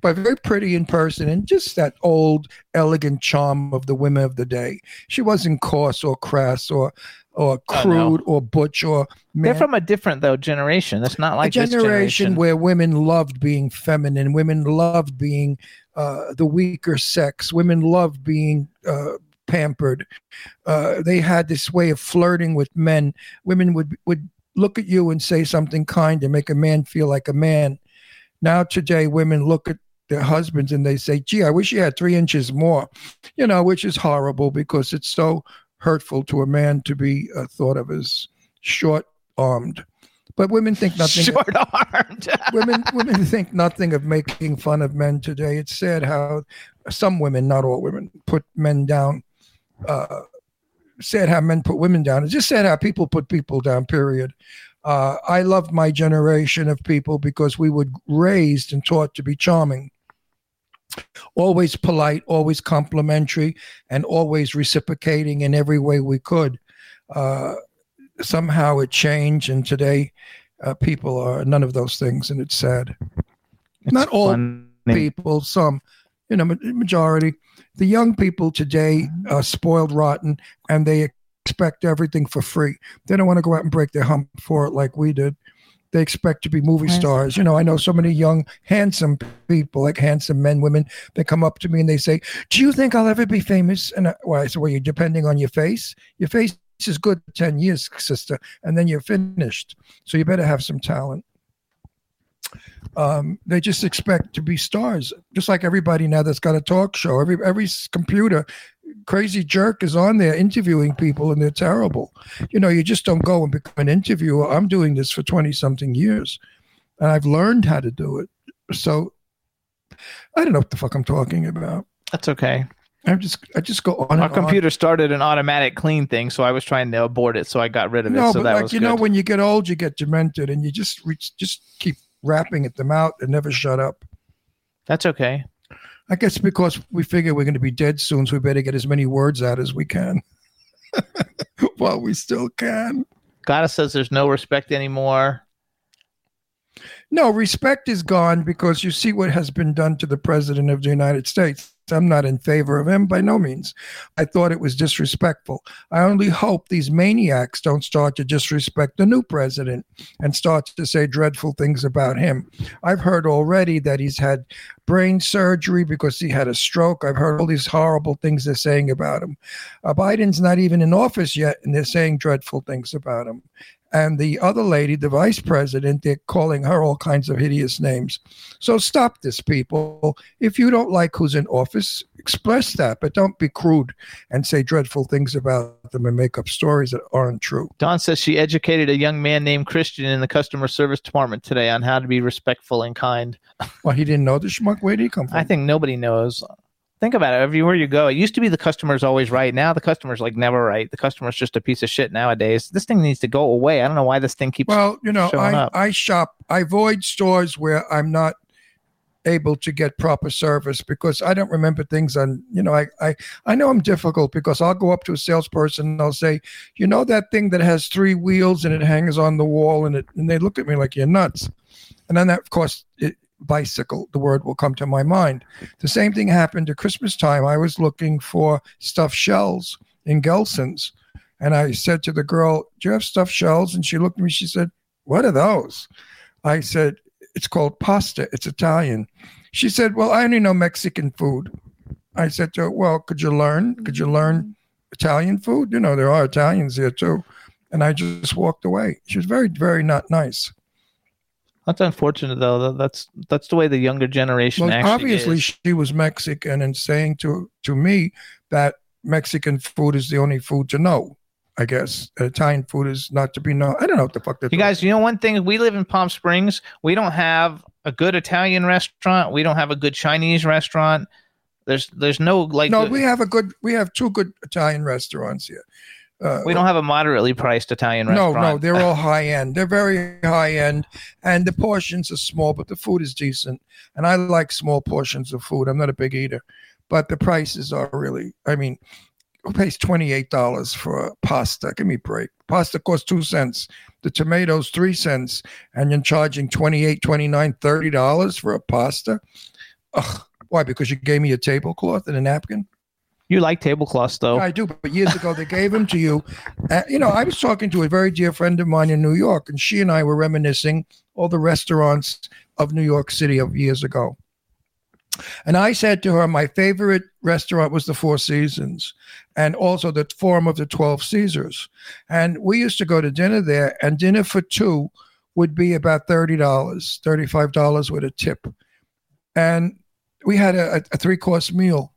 But very pretty in person and just that old, elegant charm of the women of the day. She wasn't coarse or crass or or crude or butch or They're from a different though generation. That's not like a this generation, generation. where women loved being feminine, women loved being uh, the weaker sex, women love being uh, pampered. Uh, they had this way of flirting with men. Women would would look at you and say something kind to make a man feel like a man. Now today, women look at their husbands and they say, "Gee, I wish you had three inches more," you know, which is horrible because it's so hurtful to a man to be uh, thought of as short armed. But women think nothing. Short armed. women women think nothing of making fun of men today. It's sad how some women, not all women, put men down. Uh, sad how men put women down. It's just sad how people put people down. Period. Uh, I loved my generation of people because we were raised and taught to be charming, always polite, always complimentary, and always reciprocating in every way we could. Uh, somehow it changed, and today uh, people are none of those things, and it's sad. It's Not all funny. people, some, you know, majority. The young people today are spoiled rotten, and they expect everything for free. They don't want to go out and break their hump for it like we did. They expect to be movie stars. You know, I know so many young, handsome people, like handsome men, women, they come up to me and they say, Do you think I'll ever be famous? And I, well, I said, Well, you're depending on your face. Your face is good 10 years, sister, and then you're finished. So you better have some talent. Um, they just expect to be stars, just like everybody now that's got a talk show. Every every computer, crazy jerk is on there interviewing people, and they're terrible. You know, you just don't go and become an interviewer. I'm doing this for twenty something years, and I've learned how to do it. So I don't know what the fuck I'm talking about. That's okay. I just I just go on. Our and on. computer started an automatic clean thing, so I was trying to abort it, so I got rid of it. No, so but like you good. know, when you get old, you get demented, and you just reach, just keep rapping at them out and never shut up. That's okay. I guess because we figure we're going to be dead soon, so we better get as many words out as we can while we still can. Gotta says there's no respect anymore. No, respect is gone because you see what has been done to the president of the United States. I'm not in favor of him by no means. I thought it was disrespectful. I only hope these maniacs don't start to disrespect the new president and start to say dreadful things about him. I've heard already that he's had brain surgery because he had a stroke. I've heard all these horrible things they're saying about him. Uh, Biden's not even in office yet, and they're saying dreadful things about him. And the other lady, the vice president, they're calling her all kinds of hideous names. So stop this, people. If you don't like who's in office, express that, but don't be crude and say dreadful things about them and make up stories that aren't true. Dawn says she educated a young man named Christian in the customer service department today on how to be respectful and kind. Well, he didn't know the schmuck. Where did he come from? I think nobody knows. Think about it. Everywhere you go, it used to be the customer's always right. Now the customer's like never right. The customer's just a piece of shit nowadays. This thing needs to go away. I don't know why this thing keeps. Well, you know, I, up. I shop, I avoid stores where I'm not able to get proper service because I don't remember things and you know, I, I, I know I'm difficult because I'll go up to a salesperson and I'll say, you know, that thing that has three wheels and it hangs on the wall and it, and they look at me like you're nuts. And then that, of course, it, bicycle, the word will come to my mind. The same thing happened at Christmas time. I was looking for stuffed shells in Gelson's. And I said to the girl, Do you have stuffed shells? And she looked at me, she said, What are those? I said, It's called pasta. It's Italian. She said, Well, I only know Mexican food. I said to her, Well, could you learn? Could you learn mm-hmm. Italian food? You know, there are Italians here too. And I just walked away. She was very, very not nice. That's unfortunate though. That's that's the way the younger generation Well, obviously is. she was Mexican and saying to to me that Mexican food is the only food to know. I guess Italian food is not to be known. I don't know what the fuck. they're You guys, you know one thing? We live in Palm Springs. We don't have a good Italian restaurant. We don't have a good Chinese restaurant. There's there's no like no, good- we have a good. We have two good Italian restaurants here. Uh, we don't have a moderately priced Italian restaurant. no, no, they're all high end. They're very high end, and the portions are small, but the food is decent. And I like small portions of food. I'm not a big eater, but the prices are really. I mean, who pays twenty eight dollars for a pasta? Give me a break. Pasta costs two cents. The tomatoes three cents, and you're charging 28 29 30 dollars for a pasta. Ugh. Why? Because you gave me a tablecloth and a napkin. You like tablecloths though. I do, but years ago they gave them to you. Uh, you know, I was talking to a very dear friend of mine in New York, and she and I were reminiscing all the restaurants of New York City of years ago. And I said to her, my favorite restaurant was the Four Seasons, and also the Forum of the Twelve Caesars. And we used to go to dinner there, and dinner for two would be about thirty dollars, thirty-five dollars with a tip. And we had a, a three course meal.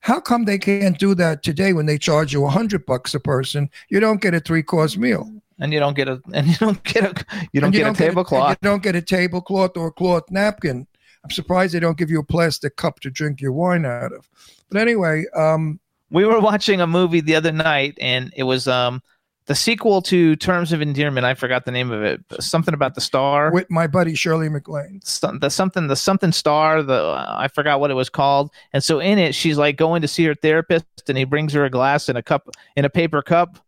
How come they can't do that today when they charge you a hundred bucks a person? You don't get a three course meal. and you don't get a and you don't get a you don't And get a tablecloth. you don't get a tablecloth or a cloth napkin. I'm surprised they don't give you a plastic cup to drink your wine out of. But anyway, um, we were watching a movie the other night and it was um the sequel to Terms of Endearment. I forgot the name of it. Something about the star. with my buddy Shirley MacLaine. some, the something the something star the uh, I forgot what it was called and so in it she's like going to see her therapist and he brings her a glass and a cup in a paper cup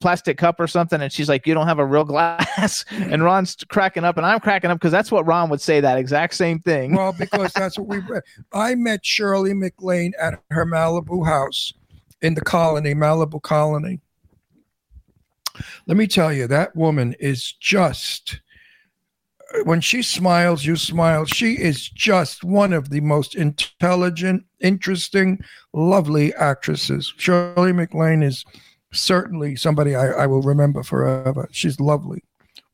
plastic cup or something, and she's like, "You don't have a real glass," and Ron's cracking up, and I'm cracking up because that's what Ron would say that exact same thing. Well, because that's what we read. I met Shirley MacLaine at her Malibu house in the colony, Malibu colony. Let me tell you, that woman is just, when she smiles, you smile. She is just one of the most intelligent, interesting, lovely actresses. Shirley MacLaine is certainly somebody I, I will remember forever. She's lovely.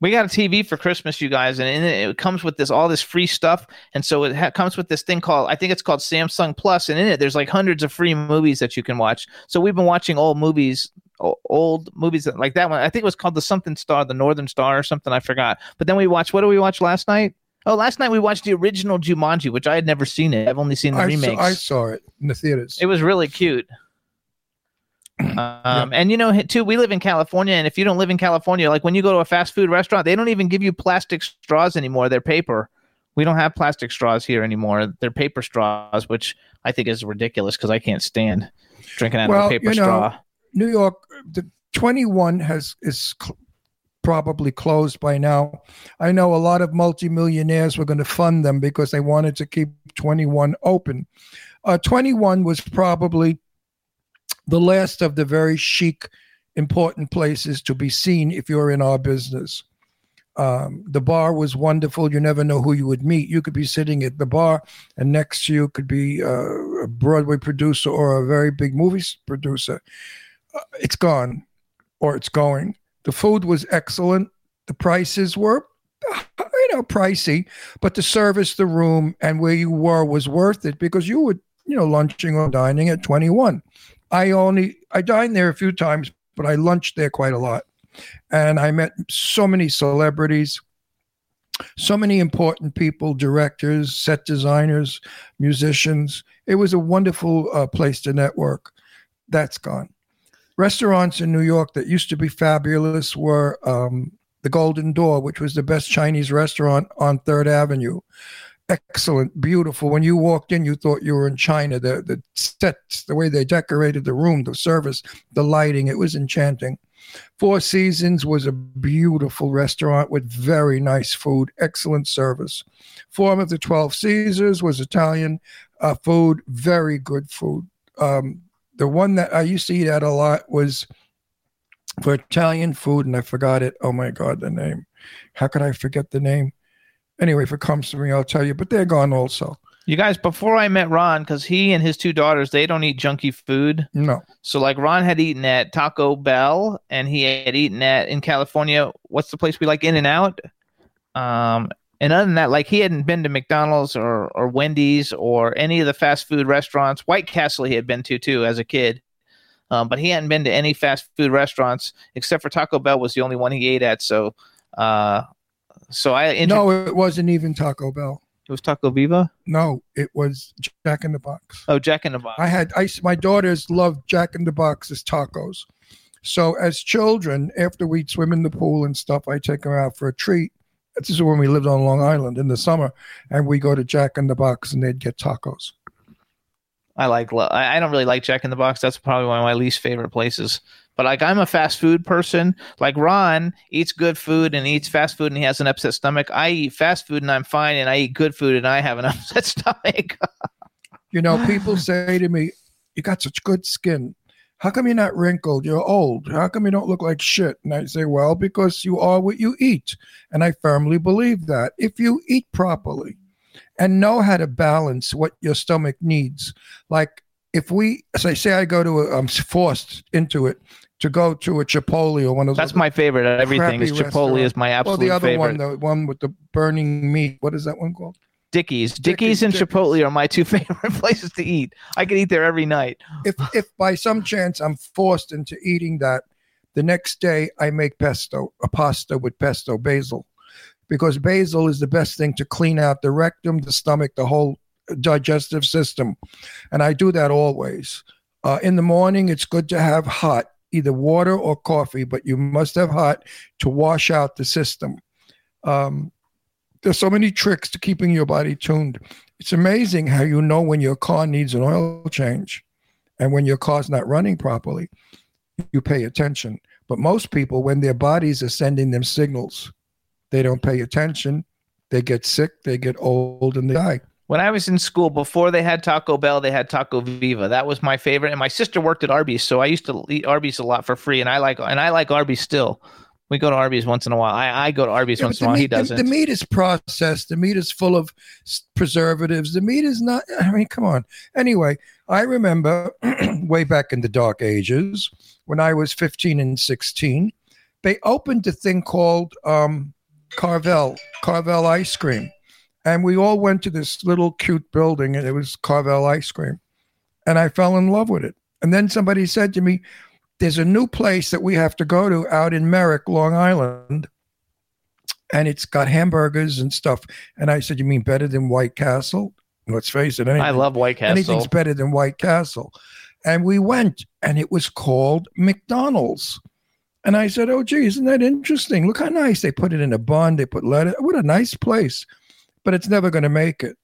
we got a TV for Christmas, you guys, and it, comes with this all this free stuff, and so it ha- comes with this thing called I think it's called Samsung Plus, and in it there's like hundreds of free movies that you can watch. So we've been watching old movies, old movies like that one. I think it was called the something Star, the Northern Star, or something. I forgot. But then we watched. What did we watch last night? Oh, last night we watched the original Jumanji, which I had never seen it. I've only seen the I remakes. saw, I saw it in the theaters. It was really cute. Um, and you know, too, we live in California, and if you don't live in California, like when you go to a fast food restaurant, they don't even give you plastic straws anymore. They're paper. We don't have plastic straws here anymore. They're paper straws, which I think is ridiculous because I can't stand drinking out Well, of a paper you know, straw. New York, the 21 has is cl- probably closed by now. I know a lot of multimillionaires were going to fund them because they wanted to keep 21 open. Uh, 21 was probably the last of the very chic, important places to be seen if you're in our business. Um, the bar was wonderful. You never know who you would meet. You could be sitting at the bar, and next to you could be uh, a Broadway producer or a very big movie producer it's gone or it's going. The food was excellent. The prices were, you know, pricey, but the service, the room, and where you were was worth it because you were, you know, lunching or dining at 21. I only, I dined there a few times, but I lunched there quite a lot. And I met so many celebrities, so many important people, directors, set designers, musicians. It was a wonderful uh, place to network. That's gone restaurants in New York that used to be fabulous were um, the Golden Door, which was the best Chinese restaurant on Third Avenue. Excellent, beautiful. When you walked in, you thought you were in China. The the sets, the way they decorated the room, the service, the lighting, it was enchanting. Four Seasons was a beautiful restaurant with very nice food, excellent service. Forum of the Twelve Caesars was Italian uh, food, very good food. Um, the one that I used to eat at a lot was for Italian food, and I forgot it. Oh my God, the name. How could I forget the name? Anyway, if it comes to me, I'll tell you, but they're gone also. You guys, before I met Ron, because he and his two daughters, they don't eat junky food. No. So like Ron had eaten at Taco Bell and he had eaten at in California. What's the place we like? In and Out. Um, and other than that, like he hadn't been to McDonald's or or Wendy's or any of the fast food restaurants. White Castle he had been to too as a kid. Um, but he hadn't been to any fast food restaurants except for Taco Bell was the only one he ate at. So, uh, so I intro- No, it wasn't even Taco Bell. it was Taco Viva. No, it was Jack in the Box. Oh, Jack in the Box. I had I my daughters loved Jack in the Box's tacos. So as children, after we'd swim in the pool and stuff, I take them out for a treat. This is when we lived on Long Island in the summer, and we go to Jack in the Box and they'd get tacos. I like. I don't really like Jack in the Box. That's probably one of my least favorite places. But like, I'm a fast food person. Like Ron eats good food and eats fast food, and he has an upset stomach. I eat fast food and I'm fine, and I eat good food and I have an upset stomach. You know, people say to me, "You got such good skin. How come you're not wrinkled? You're old. How come you don't look like shit?" And I say, "Well, because you are what you eat." And I firmly believe that if you eat properly and know how to balance what your stomach needs, like if we, as I say, I go to, a, I'm forced into it to go to a Chipotle or one of those. That's my favorite. of Everything is Chipotle restaurant. is my oh, absolute favorite. well, the other favorite. one, the one with the burning meat. What is that one called? Dickey's, Dickey's, and Dickey's. Chipotle are my two favorite places to eat. I could eat there every night. if if by some chance I'm forced into eating that, the next day I make pesto, a pasta with pesto basil, because basil is the best thing to clean out the rectum, the stomach, the whole digestive system, and I do that always. Uh, in the morning, it's good to have hot, either water or coffee, but you must have hot to wash out the system. Um, there's so many tricks to keeping your body tuned. It's amazing how you know when your car needs an oil change and when your car's not running properly, you pay attention. But most people, when their bodies are sending them signals, they don't pay attention. They get sick, they get old, and they die. When I was in school, before they had Taco Bell, they had Taco Viva. That was my favorite. And my sister worked at Arby's, so I used to eat Arby's a lot for free. And I like and I like Arby's still. We go to Arby's once in a while. I, I go to Arby's Yeah, once in a while. the He doesn't. The, meat is processed. The meat is full of preservatives. The meat is not. I mean, come on. Anyway, I remember way back in the dark ages when I was 15 and 16, they opened a thing called um, Carvel, Carvel ice cream. And we all went to this little cute building and it was Carvel ice cream. And I fell in love with it. And then somebody said to me, There's a new place that we have to go to out in Merrick, Long Island and it's got hamburgers and stuff. And I said, "You mean better than White Castle?" Let's face it, anything, I love White Castle. anything's better than White Castle. And we went, and it was called McDonald's. And I said, "Oh, gee, isn't that interesting? Look how nice they put it in a bun. They put lettuce. What a nice place." But it's never going to make it.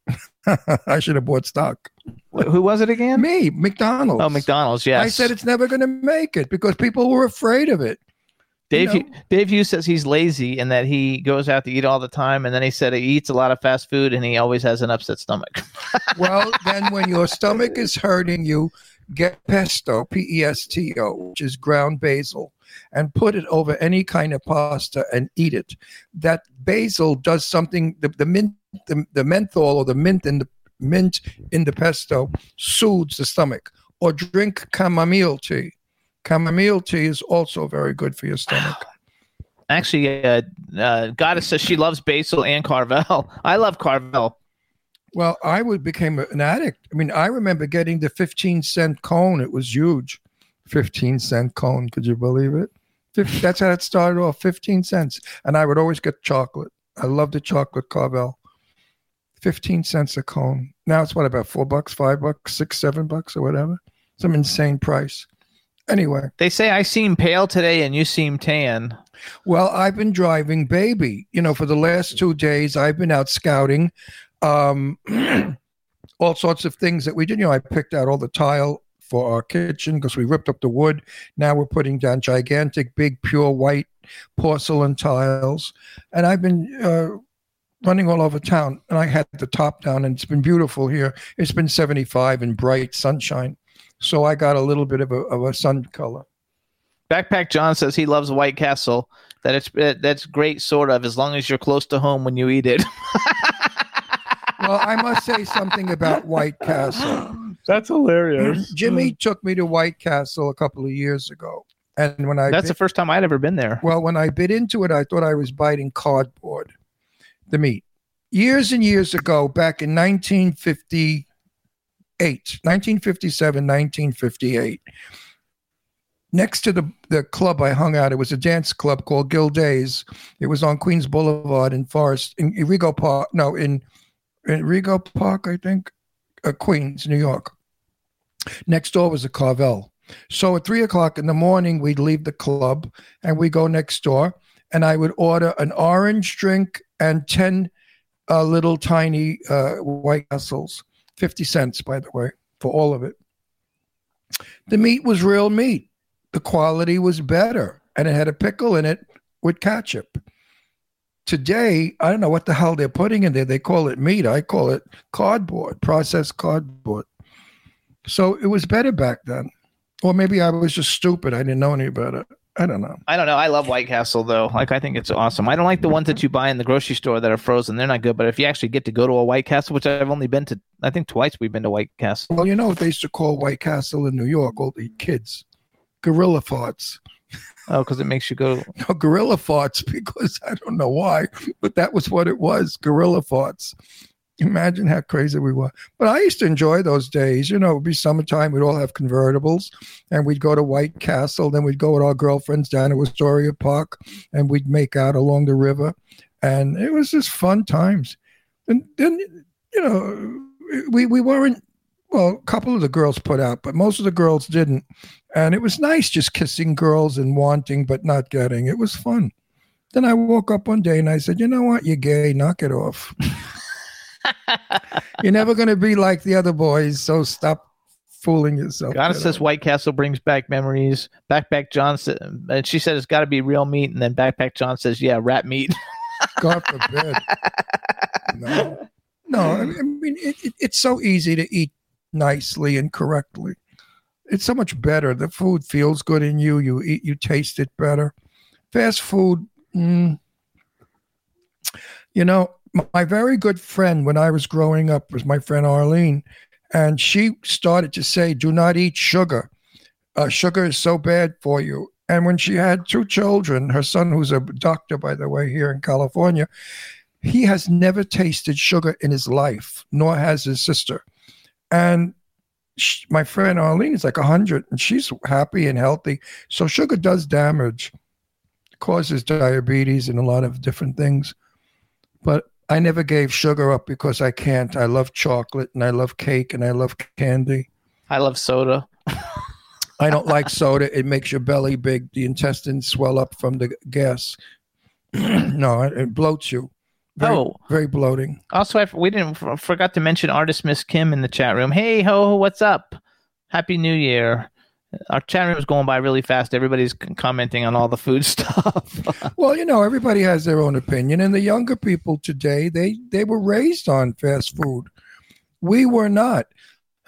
I should have bought stock. Wh- Who was it again? Me, McDonald's. Oh, McDonald's. Yes. I said it's never going to make it because people were afraid of it. Dave, you Hugh- Dave Hughes says he's lazy and that he goes out to eat all the time, and then he said he eats a lot of fast food and he always has an upset stomach. Well, then when your stomach is hurting you, get pesto, P E S T O, which is ground basil, and put it over any kind of pasta and eat it. That basil does something. The, the mint, the, the menthol or the mint in the mint in the pesto soothes the stomach. Or drink chamomile tea. Chamomile tea is also very good for your stomach. Actually, uh, uh, Goddess says she loves basil and Carvel. I love Carvel. Well, I would became an addict. I mean, I remember getting the 15 cent cone. It was huge. 15 cent cone. Could you believe it? That's how it started off 15 cents. And I would always get chocolate. I love the chocolate Carvel. 15 cents a cone. Now it's what about four bucks, five bucks, six, seven bucks, or whatever? Some insane price. Anyway, They say I seem pale today and you seem tan. Well, I've been driving baby. You know, for the last two days, I've been out scouting um, all sorts of things that we did. You know, I picked out all the tile for our kitchen because we ripped up the wood. Now we're putting down gigantic, big, pure white porcelain tiles. And I've been uh, running all over town. And I had the top down, and it's been beautiful here. It's been 75 and bright sunshine. So I got a little bit of a, of a sun color. Backpack John says he loves White Castle. That it's that- that's great, sort of, as long as you're close to home when you eat it. Well, I must say something about White Castle. That's hilarious. Jimmy mm. took me to White Castle a couple of years ago, and when I That's bit, the first time I'd ever been there. well, when I bit into it, I thought I was biting cardboard, the meat. Years and years ago, back in 1958, 1957, 1958, next to the, the club I hung out, it was a dance club called Gil Days. It was on Queens Boulevard in Forest, in, in Rego Park, no, in, in Rego Park, I think, uh, Queens, New York. Next door was a Carvel. So at three o'clock in the morning, we'd leave the club and we go next door, and I would order an orange drink and 10 uh, little tiny uh, White Castles, 50 cents, by the way, for all of it. The meat was real meat. The quality was better, and it had a pickle in it with ketchup. Today, I don't know what the hell they're putting in there. They call it meat. I call it cardboard, processed cardboard. So it was better back then. Or maybe I was just stupid. I didn't know any better. I don't know. I don't know. I love White Castle though. Like I think it's awesome. I don't like the ones that you buy in the grocery store that are frozen. They're not good. But if you actually get to go to a White Castle, which I've only been to, I think twice we've been to White Castle. Well, you know what they used to call White Castle in New York, all the kids? Gorilla farts. Oh, because it makes you go. No, gorilla farts because I don't know why, but that was what it was gorilla farts. Imagine how crazy we were. But I used to enjoy those days. You know, it would be summertime. We'd all have convertibles and we'd go to White Castle. Then we'd go with our girlfriends down to Astoria Park and we'd make out along the river. And it was just fun times. And then, you know, we, we weren't, well, a couple of the girls put out, but most of the girls didn't. And it was nice just kissing girls and wanting but not getting. It was fun. Then I woke up one day and I said, you know what? You're gay. Knock it off. You're never going to be like the other boys. So stop fooling yourself. Goddess you says. White Castle brings back memories. Backpack John said, and she said it's got to be real meat. And then Backpack John says, yeah, rat meat. God forbid. no, no. I mean, it, it, it's so easy to eat nicely and correctly. It's so much better. The food feels good in you. You eat. You taste it better. Fast food. mm, you know, my very good friend when I was growing up was my friend Arlene, and she started to say, "Do not eat sugar. Uh, sugar is so bad for you." And when she had two children, her son, who's a doctor, by the way, here in California, he has never tasted sugar in his life, nor has his sister. And sh my friend Arlene is like 100 and she's happy and healthy. So sugar does damage, causes diabetes and a lot of different things. But I never gave sugar up because I can't. I love chocolate and I love cake and I love candy. I love soda. I don't like soda. It makes your belly big. The intestines swell up from the gas. no, it, it bloats you. Very, Oh. very bloating. Also, I, we didn't forgot to mention artist Miss Kim in the chat room. Hey ho, what's up? Happy New Year. Our chat room is going by really fast. Everybody's commenting on all the food stuff. Well, you know, everybody has their own opinion, and the younger people today they they were raised on fast food. We were not.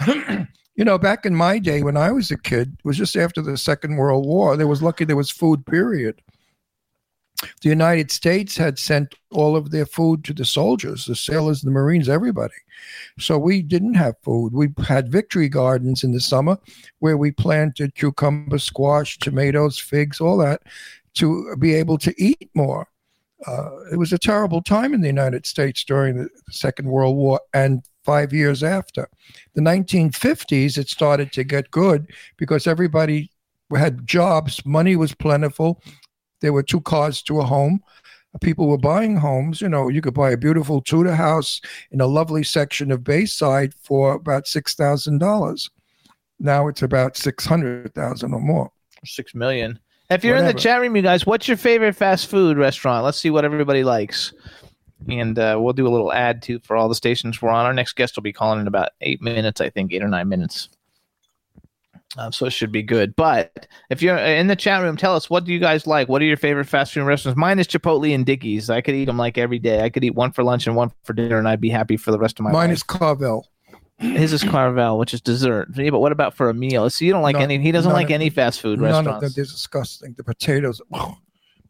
you know, back in my day when I was a kid, it was just after the Second World War. There was lucky there was food. Period. The United States had sent all of their food to the soldiers, the sailors, the Marines, everybody. So we didn't have food. We had victory gardens in the summer where we planted cucumber, squash, tomatoes, figs, all that to be able to eat more. Uh, it was a terrible time in the United States during the Second World War and five years after. The 1950s, it started to get good because everybody had jobs, money was plentiful. There were two cars to a home. People were buying homes. You know, you could buy a beautiful Tudor house in a lovely section of Bayside for about six thousand dollars. Now it's about six hundred thousand or more. Six million. If you're in the chat room, you guys, what's your favorite fast food restaurant? Let's see what everybody likes. And uh, we'll do a little ad too for all the stations we're on. Our next guest will be calling in about eight minutes, I think, eight or nine minutes. Um, so it should be good. But if you're in the chat room, tell us what do you guys like? What are your favorite fast food restaurants? Mine is Chipotle and Dickey's. I could eat them like every day. I could eat one for lunch and one for dinner, and I'd be happy for the rest of my Mine life. Mine is Carvel. His is Carvel, which is dessert. Yeah, but what about for a meal? So you don't like None- any? He doesn't like of- any fast food None of restaurants. them. They're disgusting. The potatoes,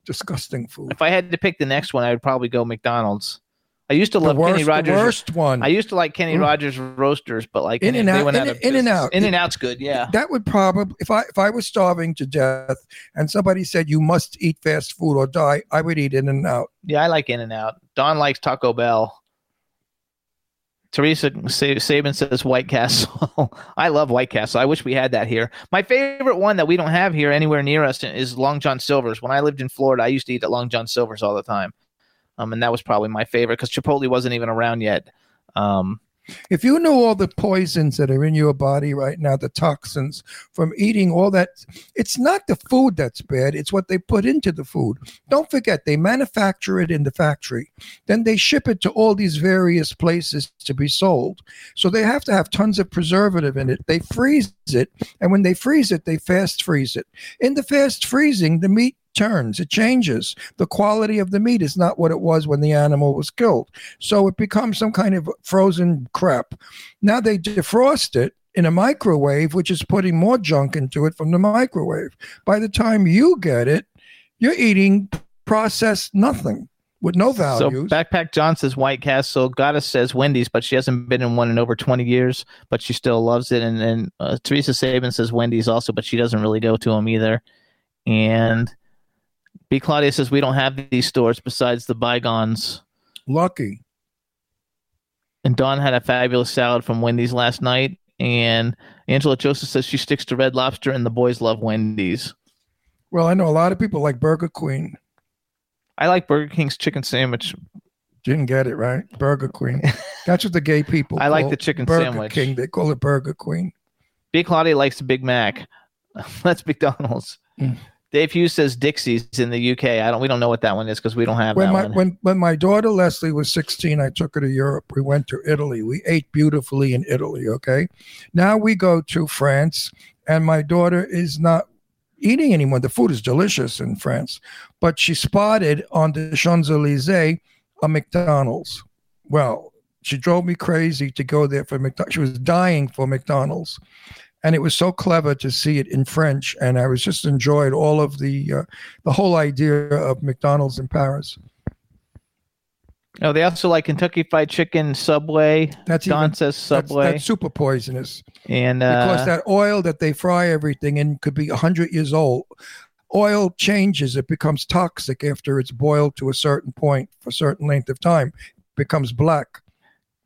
disgusting food. If I had to pick the next one, I would probably go McDonald's. I used to love Kenny worst, the Rogers. worst one. I used to like Kenny Mm. Rogers roasters, but like In and out- went in- out of in and out. In and out's good. Yeah. that would probably if I if I was starving to death and somebody said you must eat fast food or die, I would eat in and out. Yeah, I like In and Out. Don likes Taco Bell. Teresa Sa- Saban says White Castle. I love White Castle. I wish we had that here. My favorite one that we don't have here anywhere near us is Long John Silver's. When I lived in Florida, I used to eat at Long John Silver's all the time. Um, and that was probably my favorite because Chipotle wasn't even around yet. Um, If you knew all the poisons that are in your body right now, the toxins from eating all that, it's not the food that's bad, it's what they put into the food. Don't forget, they manufacture it in the factory. Then they ship it to all these various places to be sold. So they have to have tons of preservative in it. They freeze it, and when they freeze it, they fast freeze it. In the fast freezing, the meat turns, it changes. The quality of the meat is not what it was when the animal was killed. So it becomes some kind of frozen crap. Now they defrost it in a microwave, which is putting more junk into it from the microwave. By the time you get it, you're eating processed nothing with no So. Backpack John says White Castle. Goddess says Wendy's, but she hasn't been in one in over 20 years, but she still loves it. And then uh, Teresa Saban says Wendy's also, but she doesn't really go to them either. And B. Claudia says we don't have these stores besides the bygones. Lucky. And Dawn had a fabulous salad from Wendy's last night. And Angela Joseph says she sticks to Red Lobster, and the boys love Wendy's. Well, I know a lot of people like Burger Queen. I like Burger King's chicken sandwich. Didn't get it right. Burger Queen. That's what the gay people. I like the chicken Burger sandwich. King. They call it Burger Queen. B. Claudia likes the Big Mac. That's McDonald's. Mm. Dave Hughes says Dixie's in the UK. I don't. We don't know what that one is because we don't have when that my one. when when my daughter Leslie was 16, I took her to Europe. We went to Italy. We ate beautifully in Italy. Okay, now we go to France, and my daughter is not eating anymore. The food is delicious in France, but she spotted on the Champs Elysees a McDonald's. Well, she drove me crazy to go there for McDonald's. She was dying for McDonald's. And it was so clever to see it in French, and I was just enjoyed all of the uh, the whole idea of McDonald's in Paris. oh, they also like Kentucky Fried Chicken, Subway. That's Don even, says that's, Subway, that's super poisonous and because uh, that oil that they fry everything in could be hundred years old. Oil changes; it becomes toxic after it's boiled to a certain point for a certain length of time. It becomes black.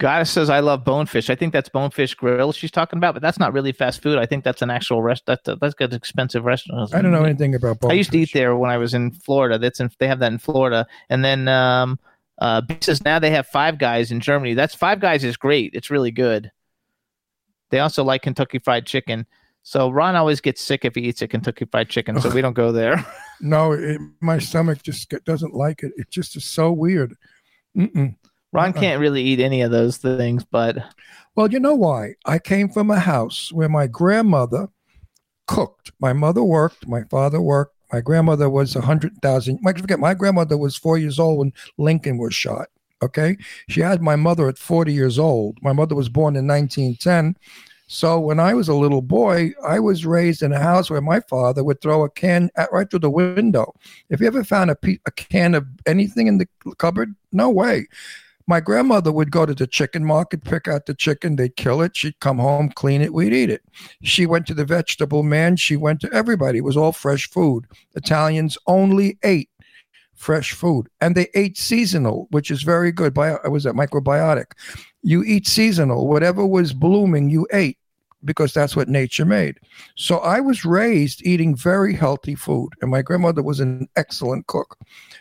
Goddess says I love Bonefish. I think that's Bonefish Grill she's talking about, but that's not really fast food. I think that's an actual rest. That's a, that's an expensive restaurant. I don't know anything about. Bonefish. I used to eat there when I was in Florida. That's in they have that in Florida, and then um, uh, B says now they have Five Guys in Germany. That's Five Guys is great. It's really good. They also like Kentucky Fried Chicken. So Ron always gets sick if he eats a Kentucky Fried Chicken, so we don't go there. No, it, my stomach just doesn't like it. It just is so weird. Mm-mm. Ron Uh-uh. can't really eat any of those things, but Well, you know why? I came from a house where my grandmother cooked. My mother worked. My father worked. My grandmother was a hundred thousand. I forget. My grandmother was four years old when Lincoln was shot. Okay, she had my mother at forty years old. My mother was born in nineteen ten. So when I was a little boy, I was raised in a house where my father would throw a can at, right through the window. If you ever found a, pe- a can of anything in the cupboard, no way. My grandmother would go to the chicken market, pick out the chicken, they'd kill it, she'd come home, clean it, we'd eat it. She went to the vegetable man, she went to everybody. It was all fresh food. Italians only ate fresh food and they ate seasonal, which is very good. Bio, was that microbiotic? You eat seasonal, whatever was blooming, you ate because that's what nature made. So I was raised eating very healthy food, and my grandmother was an excellent cook.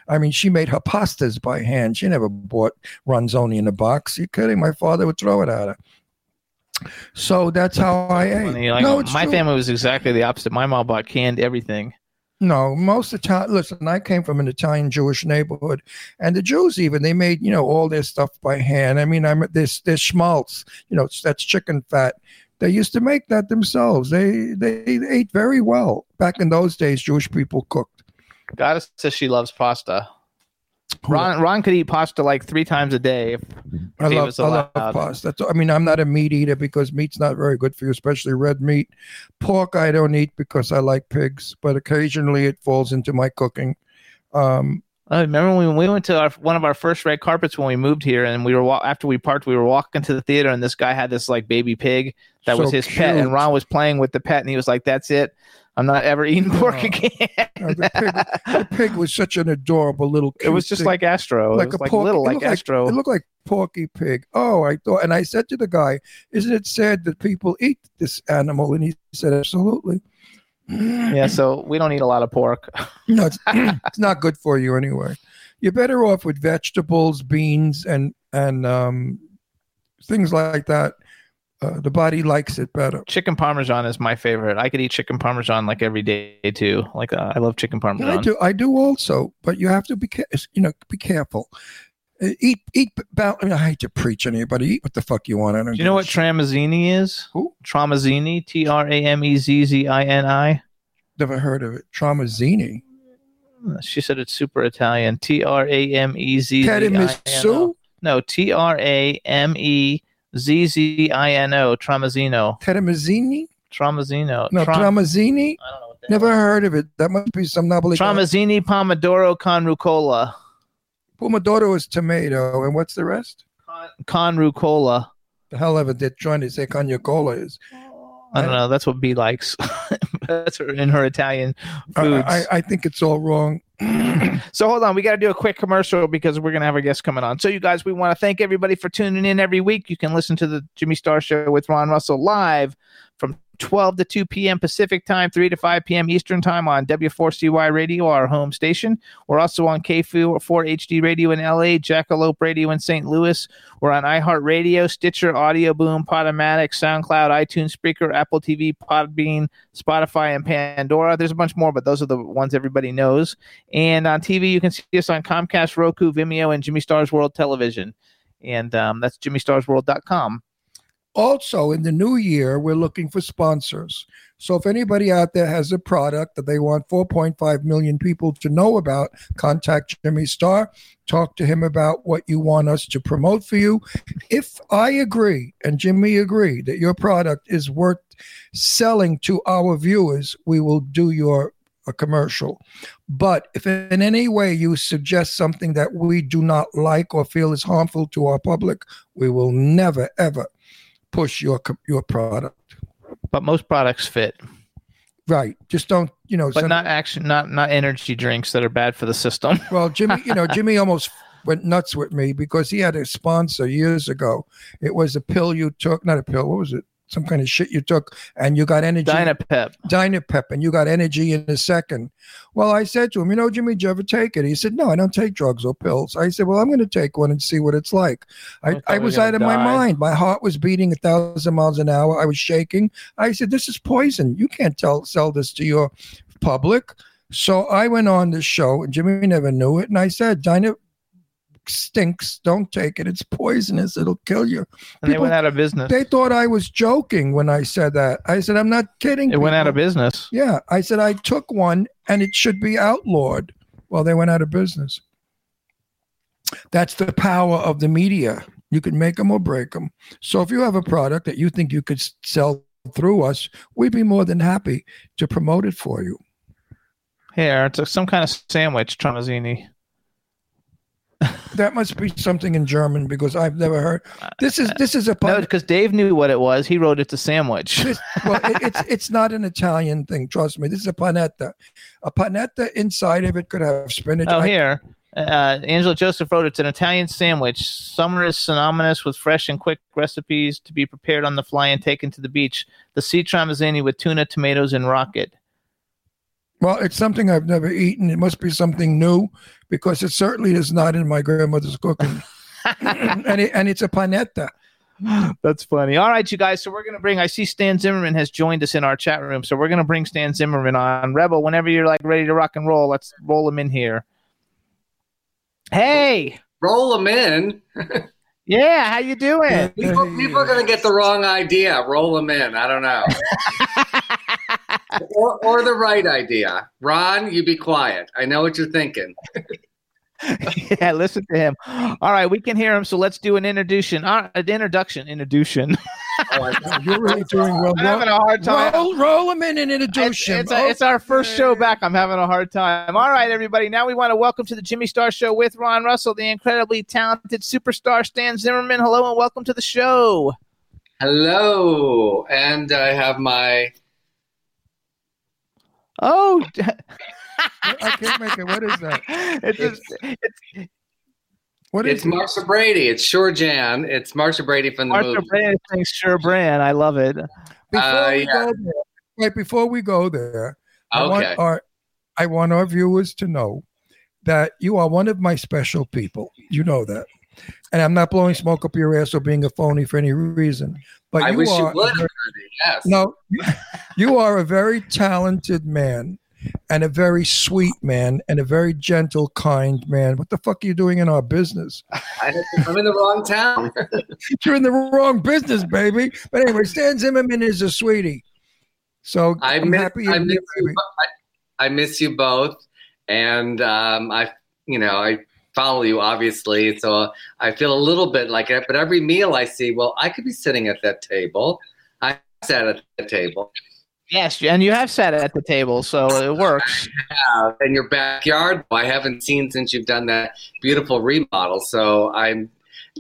I mean, she made her pastas by hand. She never bought ronzoni in a box. You kidding? My father would throw it at her. So that's how I ate. like, no, my true. family was exactly the opposite. My mom bought canned everything. No, most of the time, listen, I came from an Italian Jewish neighborhood, and the Jews even they made you know all their stuff by hand. I mean, I'm this this schmaltz, you know, that's chicken fat. They used to make that themselves. They they ate very well back in those days. Jewish people cooked. Goddess says she loves pasta. Ron Ron could eat pasta like three times a day. If, I he love, was I love pasta. That's, I mean, I'm not a meat eater because meat's not very good for you, especially red meat. Pork I don't eat because I like pigs, but occasionally it falls into my cooking. Um, I remember when we went to our, one of our first red carpets when we moved here, and we were wa- after we parked, we were walking to the theater, and this guy had this like baby pig that was So his pet, and. Ron was playing with the pet, and he was like, "That's it, I'm not ever eating pork Oh. again." uh, the, pig, the pig was such an adorable little. it was just thing. like Astro, it was like pork- little like Astro. it looked like Porky Pig. Oh, I thought, and I said to the guy, "Isn't it sad that people eat this animal?" And he said, "Absolutely." Yeah, so we don't eat a lot of pork. No, it's, it's not good for you anyway. You're better off with vegetables, beans, and and um, things like that. Uh, the body likes it better. chicken parmesan is my favorite. I could eat chicken parmesan like every day too. Like uh, I love chicken parmesan. I do, I do also, but you have to be, ca- you know, be careful. Uh, Eat, eat. ba- I, mean, I hate to preach on anybody. Eat what the fuck you want. I don't Do you know what shit. Tramazzini is? Who? Tramazzini, T R A M E Z Z I N I. Never heard of it. Tramazzini. She said it's super Italian. T R A M E Z Z I N O. No, T R A M E Z Z I N O. Tramazzino. Tiramizzini. Tramazzino. No, Tram- Tramazzini. I don't know what that Never heard of it. That must be some nobly. Tramazzini Pomodoro con rucola. Pomodoro is tomato, and what's the rest? Con rucola. The hell of it. They're trying to say cognac cola is. I don't know. That's what B likes. That's her, in her Italian I, foods. I, I think it's all wrong. So hold on, we got to do a quick commercial because we're gonna have a guest coming on. So you guys, we want to thank everybody for tuning in every week. You can listen to the Jimmy Star Show with Ron Russell live from 12 to 2 p.m. Pacific time, 3 to 5 p.m. Eastern time on W4CY Radio, our home station. We're also on KFU 4 HD Radio in LA, Jackalope Radio in St. Louis. We're on iHeartRadio, Stitcher, Audio Boom, Podomatic, SoundCloud, iTunes Spreaker, Apple TV, Podbean, Spotify, and Pandora. There's a bunch more, but those are the ones everybody knows. And on TV, you can see us on Comcast, Roku, Vimeo, and Jimmy Stars World Television. And um, that's jimmystarsworld.com. Also, in the new year, we're looking for sponsors. So if anybody out there has a product that they want 4.5 million people to know about, contact Jimmy Star. Talk to him about what you want us to promote for you. If I agree and Jimmy agree that your product is worth selling to our viewers, we will do your a commercial. But if in any way you suggest something that we do not like or feel is harmful to our public, we will never ever push your your product. But most products fit, Right. Just don't, you know, but not action, not not energy drinks that are bad for the system. Well, Jimmy, you know, Jimmy almost went nuts with me because he had a sponsor years ago. It was a pill you took, not a pill. What was it? Some kind of shit you took, and you got energy. Dynapep. Dynapep, and you got energy in a second. Well, I said to him, you know, Jimmy, did you ever take it? He said, no, I don't take drugs or pills. I said, well, I'm going to take one and see what it's like. I, I I was out of my mind. My heart was beating a thousand miles an hour. I was shaking. I said, this is poison. You can't tell sell this to your public. So I went on this show, and Jimmy never knew it. And I said, Dyna stinks. Don't take it. It's poisonous. It'll kill you. And they went out of business. They thought I was joking when I said that. I said, I'm not kidding. It went out of business. Yeah. I said, I took one and it should be outlawed. Well, they went out of business. That's the power of the media. You can make them or break them. So if you have a product that you think you could sell through us, we'd be more than happy to promote it for you. Here, it's a, some kind of sandwich, Tromazzini. That must be something in German because I've never heard. This is this is a No, because Dave knew what it was. He wrote it's a sandwich. This- well, it, it's it's not an Italian thing. Trust me. This is a panetta. A panetta inside of it could have spinach. Oh, I- here. Uh, Angela Joseph wrote it's an Italian sandwich. Summer is synonymous with fresh and quick recipes to be prepared on the fly and taken to the beach. The sea tromazzini with tuna, tomatoes, and rocket. Well, it's something I've never eaten. It must be something new because it certainly is not in my grandmother's cooking. and it, and it's a panetta. That's funny. All right, you guys. So we're gonna bring. I see Stan Zimmerman has joined us in our chat room. So we're gonna bring Stan Zimmerman on. Rebel, whenever you're like ready to rock and roll, let's roll him in here. Hey, roll him in. yeah, how you doing? People, people are going to get the wrong idea. Roll him in. I don't know. or, or the right idea. Ron, you be quiet. I know what you're thinking. yeah, listen to him. All right, we can hear him. So let's do an introduction. Uh, an introduction. Introduction. Oh, You're really doing well. I'm having a hard time. Roll, roll them in and It's, introduce him. it's, a- it's our first show back. I'm having a hard time. All right, everybody. Now we want to welcome to the Jimmy Star Show with Ron Russell, the incredibly talented superstar Stan Zimmerman. Hello and welcome to the show. Hello. And I have my. Oh, I can't make it. What is that? it's, just- it's What is It's Marcia Brady. It's Sure Jan. It's Marcia Brady from the Martha movie. Brand saying sure brand. I love it. Before Uh, we yeah. go there, wait, before we go there, I want Okay. our I want our viewers to know that you are one of my special people. You know that. And I'm not blowing smoke up your ass or being a phony for any reason. But I you wish you are would. a very- Yes. no, you are a very talented man and a very sweet man and a very gentle, kind man. What the fuck are you doing in our business? I, I'm in the wrong town. You're in the wrong business, baby. But anyway, Stan Zimmerman is a sweetie. So I I'm miss, happy I miss you. I, I miss you both, and um, I, you know, I follow you obviously, so I feel a little bit like it. But every meal I see, well, I could be sitting at that table. I sat at the table. Yes, and you have sat at the table, so it works. Uh, in your backyard, I haven't seen since you've done that beautiful remodel. So I'm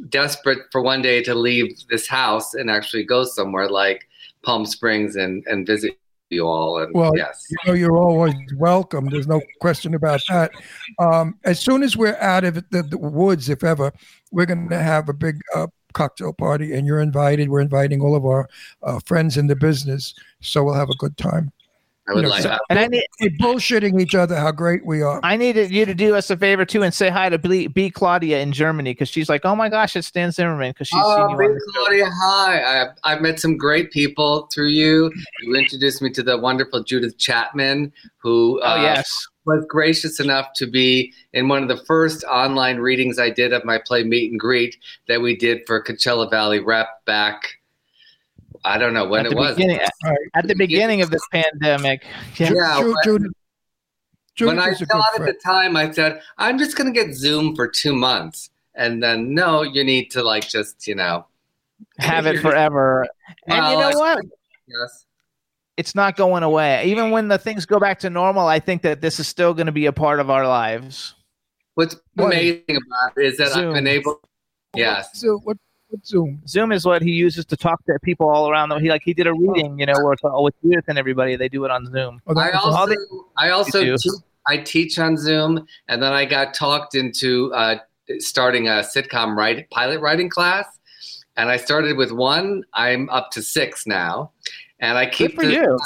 desperate for one day to leave this house and actually go somewhere like Palm Springs and and visit you all. And Well, yes, You know, you're always welcome. There's no question about that. Um, as soon as we're out of the, the woods, if ever, we're going to have a big uh, cocktail party, and you're invited. We're inviting all of our uh, friends in the business, so we'll have a good time. I would You know, like so- that. And I need We're bullshitting each other how great we are. I needed you to do us a favor too and say hi to B, B Claudia in Germany because she's like, oh my gosh, it's Stan Zimmerman because she's seen Oh, you on Big show. Claudia, hi. I, I've met some great people through you. You introduced me to the wonderful Judith Chapman, who uh, Oh yes, was gracious enough to be in one of the first online readings I did of my play Meet and Greet that we did for Coachella Valley Rep back. I don't know when at it the was. beginning, at the beginning of this pandemic. Yeah. Yeah, Ju- but- Judith, Judith when I is a thought at the time, I said, I'm just going to get Zoom for two months. And then, no, you need to, like, just, you know. have it forever. And you know I- what? Yes. It's not going away. Even when the things go back to normal, I think that this is still going to be a part of our lives. What's What? amazing about it is that Zoom. I've been able. Yes. So what? What Zoom? Zoom is what he uses to talk to people all around. The, he like he did a reading, you know, where it's all with Judith and everybody. They do it on Zoom. Oh, I was- all also, they- I also, te- I teach on Zoom, and then I got talked into uh, starting a sitcom write, pilot writing class, and I started with one. I'm up to six now, and I Good keep for the you.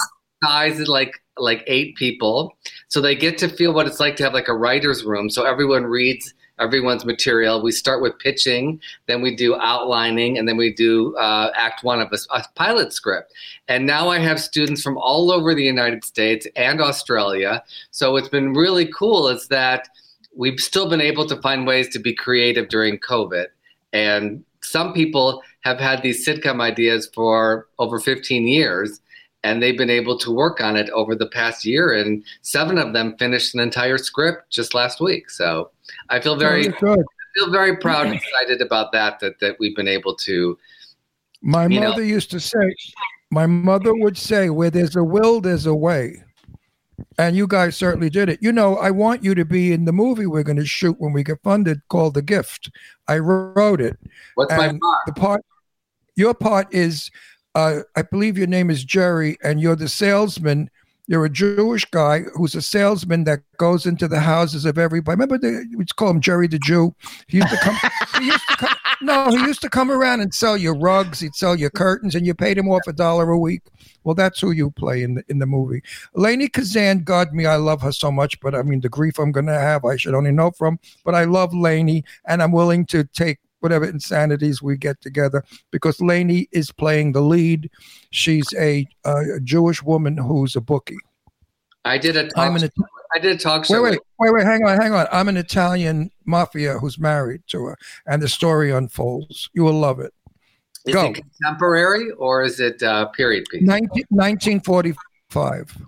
size is like like eight people, so they get to feel what it's like to have like a writer's room. So everyone reads everyone's material. We start with pitching, then we do outlining, and then we do uh, act one of a, a pilot script. And now I have students from all over the United States and Australia. So what's been really cool is that we've still been able to find ways to be creative during COVID. And some people have had these sitcom ideas for over 15 years, and they've been able to work on it over the past year. And seven of them finished an entire script just last week. So I feel very, Very good. feel very proud and excited about that, that, that we've been able to. My you know. mother used to say, my mother would say, where there's a will, there's a way. And you guys certainly did it. You know, I want you to be in the movie we're going to shoot when we get funded called The Gift. I wrote it. What's my part? the part, your part is, uh, I believe your name is Jerry, and you're the salesman. You're a Jewish guy who's a salesman that goes into the houses of everybody. Remember, the, we call him Jerry the Jew. He used to come. he used to come. No, he used to come around and sell you rugs. He'd sell you curtains, and you paid him off a dollar a week. Well, that's who you play in the in the movie. Lainie Kazan, God me, I love her so much, but I mean the grief I'm going to have, I should only know from. But I love Lainie, and I'm willing to take whatever insanities we get together because Lainie is playing the lead. She's a, a Jewish woman who's a bookie. I did a talk I'm an. I did a talk. Wait, wait, wait, wait, hang on, hang on. I'm an Italian mafia who's married to her, and the story unfolds. You will love it. Is Go. it contemporary or is it uh, period piece? 19, 1945.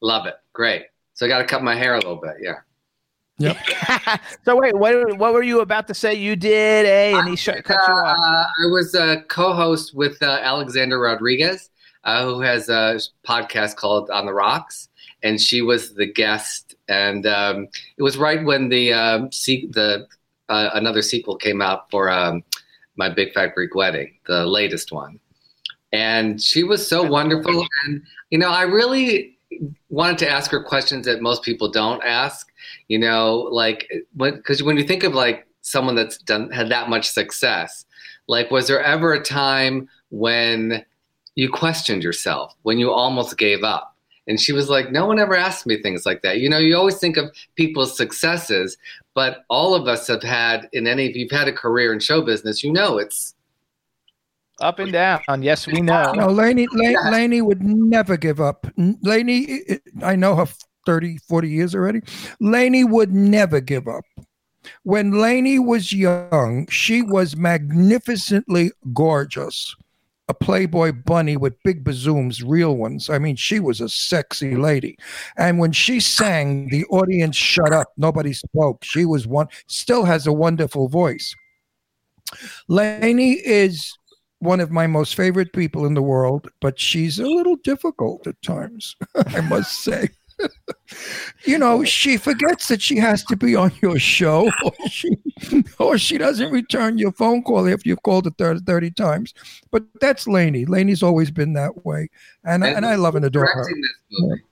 Love it. Great. So I got to cut my hair a little bit. Yeah. so wait, what what were you about to say? You did a, and he shut, cut you off. Uh, I was a co-host with uh, Alexander Rodriguez, uh, who has a podcast called On the Rocks, and she was the guest. And um, it was right when the um, se- the uh, another sequel came out for um, my Big Fat Greek Wedding, the latest one. And she was so wonderful, and you know, I really wanted to ask her questions that most people don't ask. You know, like when because when you think of like someone that's done had that much success, like was there ever a time when you questioned yourself, when you almost gave up? And she was like, no one ever asked me things like that. You know, you always think of people's successes, but all of us have had in any if you've had a career in show business, you know it's Up and down. Yes, we know. No, Lainie, La- Lainie would never give up. Lainie, I- I know her 30, 40 years already. Lainie would never give up. When Lainie was young, she was magnificently gorgeous. A Playboy bunny with big bazooms, real ones. I mean, she was a sexy lady. And when she sang, the audience shut up. Nobody spoke. She was one, still has a wonderful voice. Lainie is one of my most favorite people in the world, but she's a little difficult at times, I must say. you know, she forgets that she has to be on your show, or she, or she doesn't return your phone call if you've called her 30, 30 times. But that's Lainie. Lainie's always been that way. And, I and I love and adore her. directing.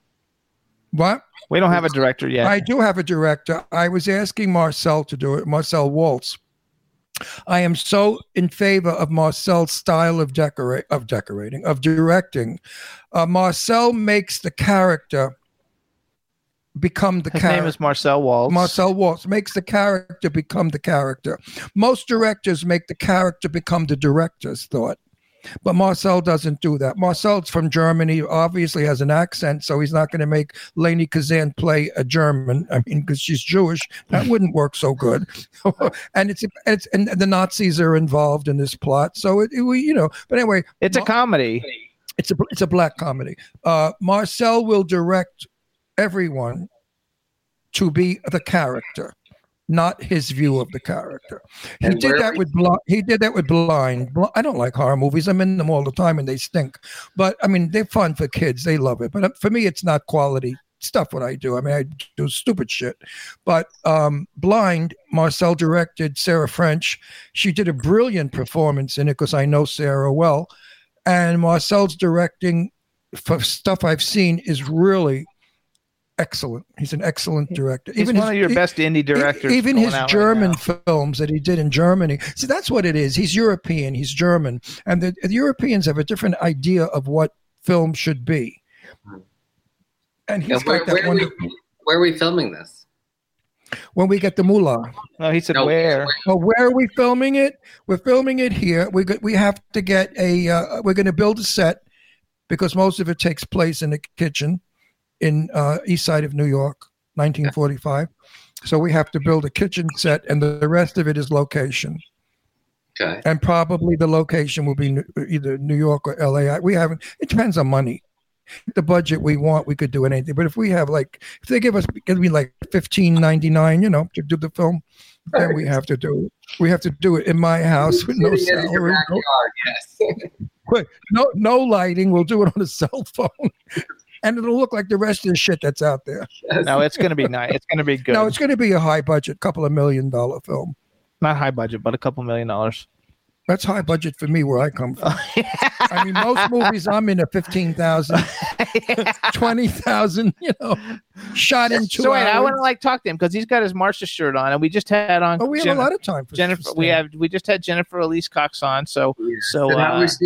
What? We don't have a director yet. I do have a director. I was asking Marcel to do it, Marcel Walz. I am so in favor of Marcel's style of decorate of decorating of directing. Uh, Marcel makes the character become the His character. name is Marcel Walz. Marcel Walz makes the character become the character. Most directors make the character become the director's thought. But Marcel doesn't do that. Marcel's from Germany, obviously has an accent, so he's not going to make Lainie Kazan play a German. I mean, because she's Jewish, that wouldn't work so good. and it's it's and the Nazis are involved in this plot, so it, it we you know. But anyway, It's a comedy. it's a it's a black comedy. Uh, Marcel will direct everyone to be the character, not his view of the character. He And did that with Bl- he did that with Blind. Bl- I don't like horror movies. I'm in them all the time and they stink. But I mean, they're fun for kids. They love it. But uh, for me, it's not quality stuff what I do. I mean, I do stupid shit. But um, Blind, Marcel directed Sarah French. She did a brilliant performance in it because I know Sarah well. And Marcel's directing for stuff I've seen is really excellent. He's an excellent director. He's one his- of your e- best indie directors. even his out right German films that he did in Germany. See, that's what it is. He's European. He's German, and the, the Europeans have a different idea of what film should be. And he's And where, got that where, are we, wonderful. where are we filming this? When we get the mullah, No, he said No, where? well, where are we filming it? We're filming it here. We we have to get a. Uh, we're going to build a set because most of it takes place in the kitchen in uh, east side of New York, 1945. So we have to build a kitchen set, and the, the rest of it is location. Okay. and probably the location will be New- either New York or LA. We haven't. It depends on money. The budget we want, we could do anything. But if we have like, if they give us, give me like fifteen ninety nine, you know, to do the film, then we have to do it. We have to do it in my house with no Sitting in your salary, no, yes. no, no lighting. We'll do it on a cell phone, and it'll look like the rest of the shit that's out there. No, it's going to be nice. It's going to be good. No, it's going to be a high budget, couple of million dollar film. not high budget, but a couple million dollars. That's high budget for me where I come from. I mean, most movies I'm in are 15,000, 20,000, you know, shot in two so wait, I want to like talk to him because he's got his Marcia shirt on, and we just had on. oh, we have a lot of time for Jennifer. We have we just had Jennifer Elise Cox on, so so And how uh, was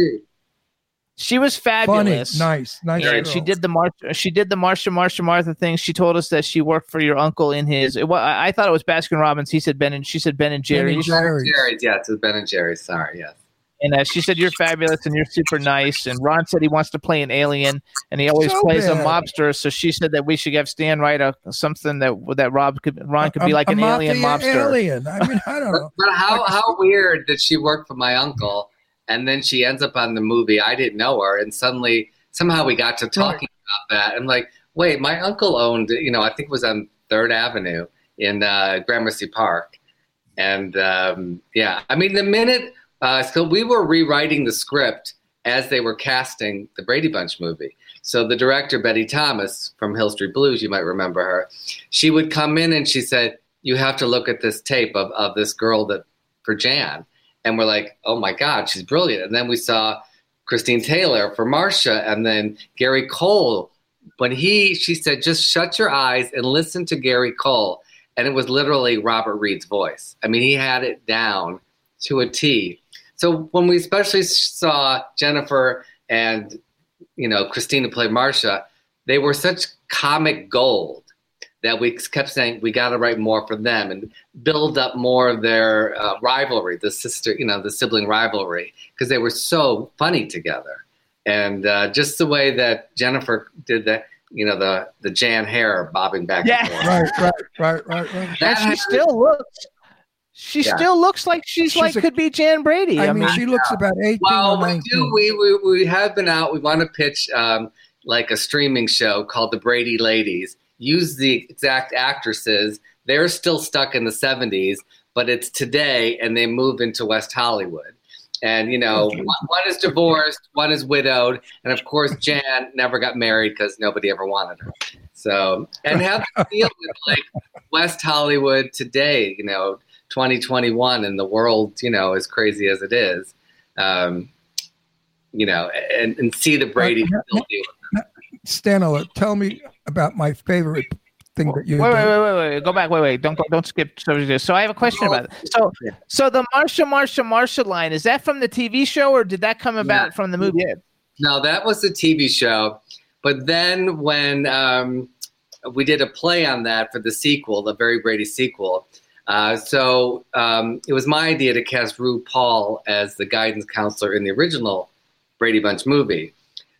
she? she was Funny, fabulous. nice, nice. And girl. she did the Marcia, she did the Marcia Marcia Martha thing. She told us that she worked for your uncle in his. Well, I I thought it was Baskin Robbins. He said Ben and she said Ben and Ben and Jerry's, Jerry's. Jerry's, yeah, it's Ben and Jerry's. Sorry, yes. and uh, she said you're fabulous and you're super nice. And Ron said he wants to play an alien, and he always So plays a mobster. So she said that we should have Stan write a something that that Rob could Ron could be like a an alien mafia mobster. Alien. I mean, I don't know. But how how weird that she worked for my uncle, and then she ends up on the movie. I didn't know her, and suddenly somehow we got to talking about that. I'm like, wait, my uncle owned, you know, I think it was on Third Avenue in uh, Gramercy Park, and um, yeah, I mean, the minute uh, so we were rewriting the script as they were casting the Brady Bunch movie. So the director Betty Thomas from Hill Street Blues, you might remember her, she would come in and she said, "You have to look at this tape of, of this girl that for Jan," and we're like, "Oh my God, she's brilliant!" And then we saw Christine Taylor for Marcia, and then Gary Cole. When he, she said, "Just shut your eyes and listen to Gary Cole," and it was literally Robert Reed's voice. I mean, he had it down to a T. So when we especially saw Jennifer and you know Christina play Marcia, they were such comic gold that we kept saying we got to write more for them and build up more of their uh, rivalry, the sister, you know, the sibling rivalry, because they were so funny together. And uh, just the way that Jennifer did that, you know, the the Jan hair bobbing back Yeah. and forth. Right, right, right, right, right. and she still looks. She Yeah. still looks like she's, She's like a- could be Jan Brady. I mean, she looks about 18 Well, or we do. We, we we have been out. We want to pitch um, like a streaming show called The Brady Ladies. Use the exact actresses. They're still stuck in the '70s, but it's today, and they move into West Hollywood. And you know, one, one is divorced, one is widowed, and of course, Jan never got married because nobody ever wanted her. So, and have to deal with like West Hollywood today. You know, 2021 and the world, you know, as crazy as it is, um, you know, and, and see the Brady Uh, still Stanola, tell me about my favorite thing that you Wait, wait, wait, wait, wait. Go back. Wait, wait. Don't. Don't skip. So, so I have a question about it. So, so the Marcia, Marcia, Marcia line is that from the TV show or did that come about Yeah. from the movie? No, that was the TV show. But then when um, we did a play on that for the sequel, the Very Brady sequel, uh, so um, it was my idea to cast RuPaul as the guidance counselor in the original Brady Bunch movie.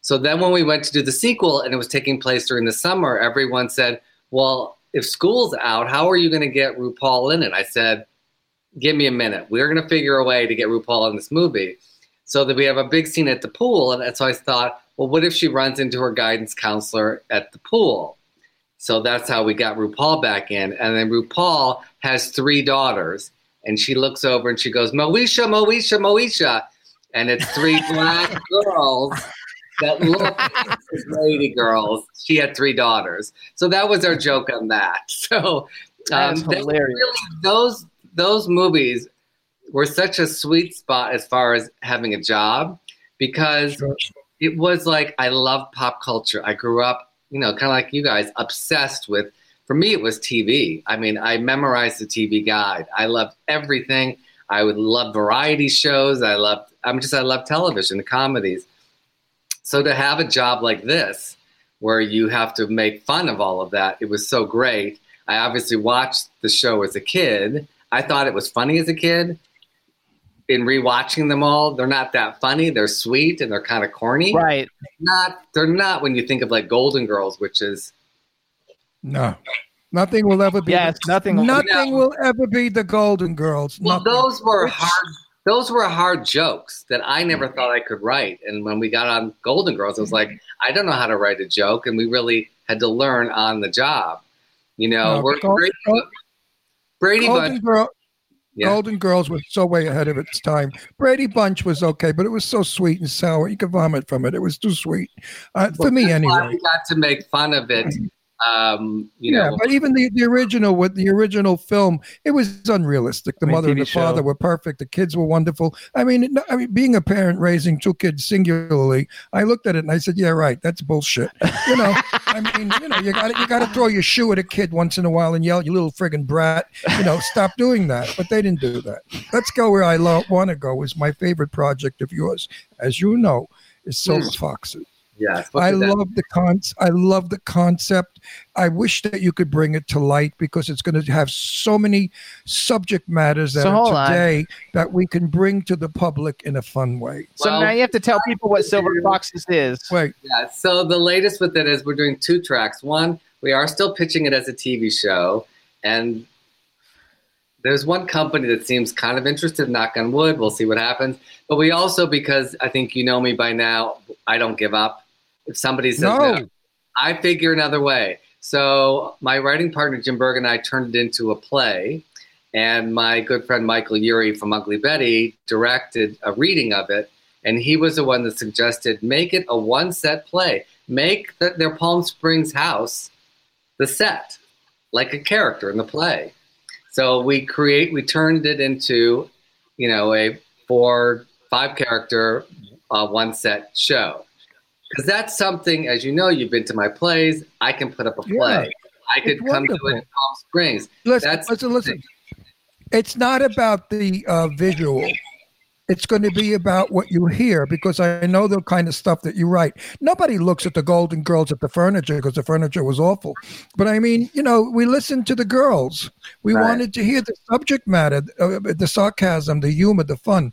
So then when we went to do the sequel and it was taking place during the summer, everyone said, Well, if school's out, how are you going to get RuPaul in it? I said, Give me a minute. We're going to figure a way to get RuPaul in this movie. So that we have a big scene at the pool. And so I thought, well, what if she runs into her guidance counselor at the pool? So that's how we got RuPaul back in. And then RuPaul has three daughters. And she looks over and she goes, Moesha, Moesha, Moesha. And it's three black girls that look like lady girls. She had three daughters. So that was our joke on that. So um, That's that hilarious. really, those those movies were such a sweet spot as far as having a job because Sure. it was like I love pop culture. I grew up, you know, kind of like you guys, obsessed with. For me, it was TV. I mean, I memorized the TV guide. I loved everything. I would love variety shows. I loved. I'm just. I love television, the comedies. So to have a job like this, where you have to make fun of all of that, it was so great. I obviously watched the show as a kid. I thought it was funny as a kid. In rewatching them all, they're not that funny. They're sweet and they're kind of corny. Right. Not they're not when you think of like Golden Girls, which is No, nothing will ever be. Yes. Nothing. Nothing will ever be the Golden Girls. well, Nothing. those were hard. Those were hard jokes that I never mm. thought I could write. And when we got on Golden Girls, I was like, mm-hmm. I don't know how to write a joke, and we really had to learn on the job. You know, No, we're Gol- Brady, Brady Golden Bunch. Girl. Yeah. Golden Girls was so way ahead of its time. Brady Bunch was okay, but it was so sweet and sour. You could vomit from it. It was too sweet. Uh, for me, anyway. we got to make fun of it. Mm-hmm. Um, you yeah, know, but even the, the original with the original film, it was unrealistic. The I mean, mother and TV the father were perfect. The kids were wonderful. I mean, I mean, being a parent raising two kids singularly, I looked at it and I said, "Yeah, right. That's bullshit." You know, I mean, you know, you got to you got to throw your shoe at a kid once in a while and yell, "You little friggin' brat!" You know, stop doing that. But they didn't do that. Let's go where I lo- want to go. Is my favorite project of yours, as you know, is Silver Foxes. Yes. look I at that. love the con. I love the concept. I wish that you could bring it to light because it's going to have so many subject matters that So are hold on. today that we can bring to the public in a fun way. So Well- now you have to tell people what Silver Foxes is. Wait, Yeah. So the latest with it is we're doing two tracks. One, we are still pitching it as a TV show, and there's one company that seems kind of interested. Knock on wood. We'll see what happens. But we also, because I think you know me by now, I don't give up. If somebody says No. no, I figure another way. So my writing partner Jim Berg and I turned it into a play, and my good friend Michael Urie from Ugly Betty directed a reading of it, and he was the one that suggested make it a one set play. Make the, their Palm Springs house the set, like a character in the play. So we create, we turned it into, you know, a four, five character, uh, one set show. Because that's something, as you know, you've been to my plays. I can put up a Yeah. play. I could It's come to it in Palm Springs. listen, That's- listen, listen. It's not about the uh, visual. It's going to be about what you hear because I know the kind of stuff that you write. Nobody looks at the Golden Girls at the furniture because the furniture was awful. But I mean, you know, we listened to the girls. We Right. wanted to hear the subject matter, uh, the sarcasm, the humor, the fun.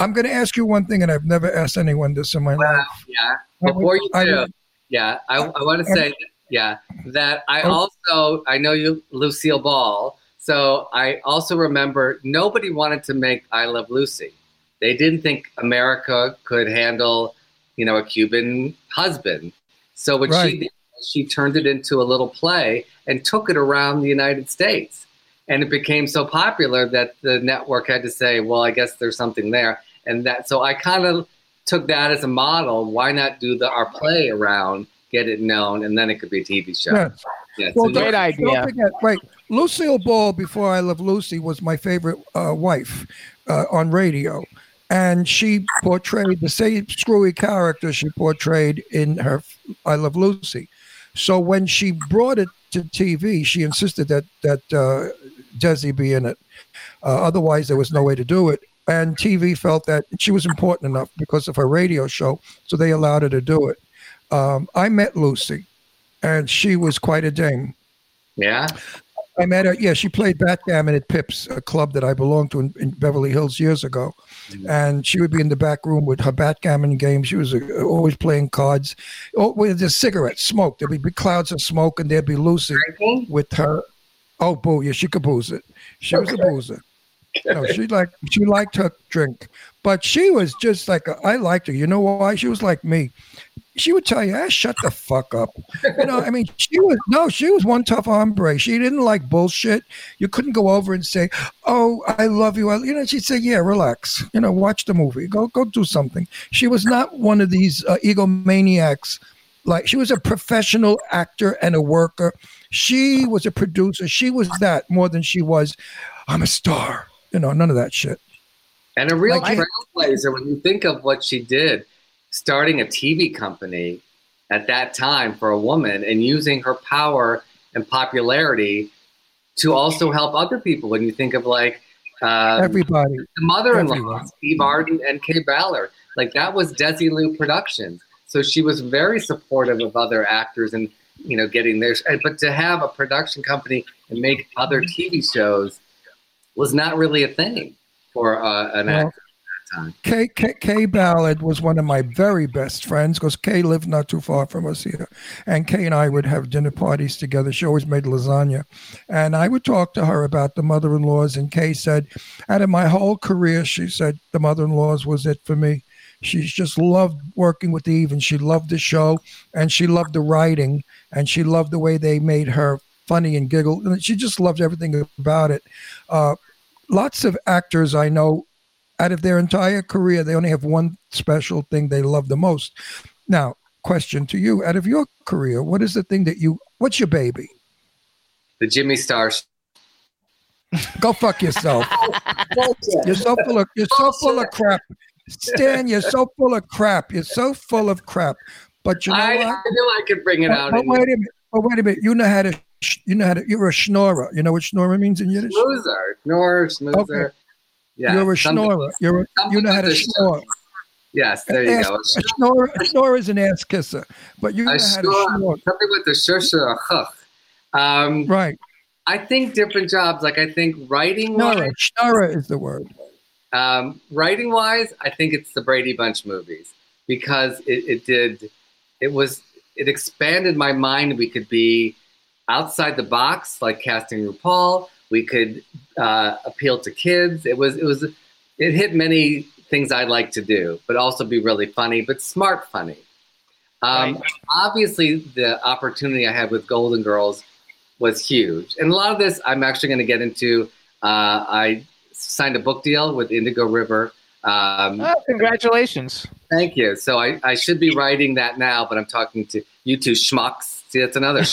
I'm going to ask you one thing, and I've never asked anyone this in my Well, life. yeah. I Before you I do, would- yeah, I, I want to say, yeah, that I Oh. also I know you, Lucille Ball. So I also remember nobody wanted to make I Love Lucy. They didn't think America could handle, you know, a Cuban husband. So what Right. she did, she turned it into a little play and took it around the United States. And it became so popular that the network had to say, well, I guess there's something there. And that, so I kind of took that as a model. Why not do the, our play around, get it known, and then it could be a TV show. Yes. Yeah, Well, so Great don't, idea. Don't forget, wait, Lucille Ball before I Love Lucy was my favorite uh, wife uh, on radio, and she portrayed the same screwy character she portrayed in her I Love Lucy. So when she brought it to TV, she insisted that that uh, Desi be in it. Uh, otherwise, there was no way to do it. And TV felt that she was important enough because of her radio show, so they allowed her to do it. Um, I met Lucy, and she was quite a dame. Yeah. I met her. Yeah, she played backgammon at Pips, a club that I belonged to in, in Beverly Hills years ago. And she would be in the back room with her backgammon game. She was uh, always playing cards. Oh, with the cigarette smoke. There'd be clouds of smoke, and there'd be Lucy with her. Oh, boo! Yeah, she could booze it. She was a boozer. No, she liked she liked her drink, but she was just like I liked her. You know why? She was like me. She would tell you, "Ah, shut the fuck up." You know, I mean, she was no, she was one tough hombre. She didn't like bullshit. You couldn't go over and say, "Oh, I love you." I, you know, she'd say, "Yeah, relax. You know, watch the movie. Go, go do something." She was not one of these uh, egomaniacs. Like she was a professional actor and a worker. She was a producer. She was that more than she was. I'm a star. You know, none of that shit. And a real Like- trailblazer when you think of what she did, starting a TV company at that time for a woman and using her power and popularity to also help other people. When you think of like um, Everybody. the mother-in-law, everyone. Steve Arden and Kaye Ballard, like that was Desilu Productions. So she was very supportive of other actors and you know getting theirs. But to have a production company and make other TV shows was not really a thing for uh, an Well, actor at that time. Kaye, Kaye, Kaye Ballard was one of my very best friends because Kaye lived not too far from us here. And Kaye and I would have dinner parties together. She always made lasagna. And I would talk to her about the mother in laws. And Kaye said, out of my whole career, she said, the mother in laws was it for me. She just loved working with Eve and she loved the show and she loved the writing and she loved the way they made her funny and giggle. And she just loved everything about it. Uh, lots of actors I know out of their entire career, they only have one special thing they love the most. Now, question to you: Out of your career, what is the thing that you? What's your baby? The Jimmy Star. Go fuck yourself. Oh, you're so full of you're so full of crap, Stan. You're so full of crap. You're so full of crap. But you know I, I what? knew I could bring it But, out. but wait a minute. But wait a minute. You know how to. You know how to. You're a schnorrer. You know what schnorrer means in Yiddish? Schmoozer, snore, schmoozer. Okay. Yeah, You're a schnorrer. You're a, you know how to snore. Yes, there you Ass- go. A schnorrer, a schnorrer is an ass kisser, but you know A how to snore, snore. something with the shusha chuch. Um, Right. I think different jobs. Like I think writing Schnorrer. wise, Schnorrer is the word. um, writing wise, I think it's the Brady Bunch movies because it, it did. It was it expanded my mind. We could be outside the box, like casting RuPaul. We could uh, appeal to kids. It was it was it hit many things I'd like to do, but also be really funny, but smart funny. Um, Obviously, the opportunity I had with Golden Girls was huge, and a lot of this I'm actually going to get into. Uh, I signed a book deal with Indigo River. Um, Oh, congratulations. Thank you. So I, I should be writing that now, but I'm talking to you two schmucks. See, that's another.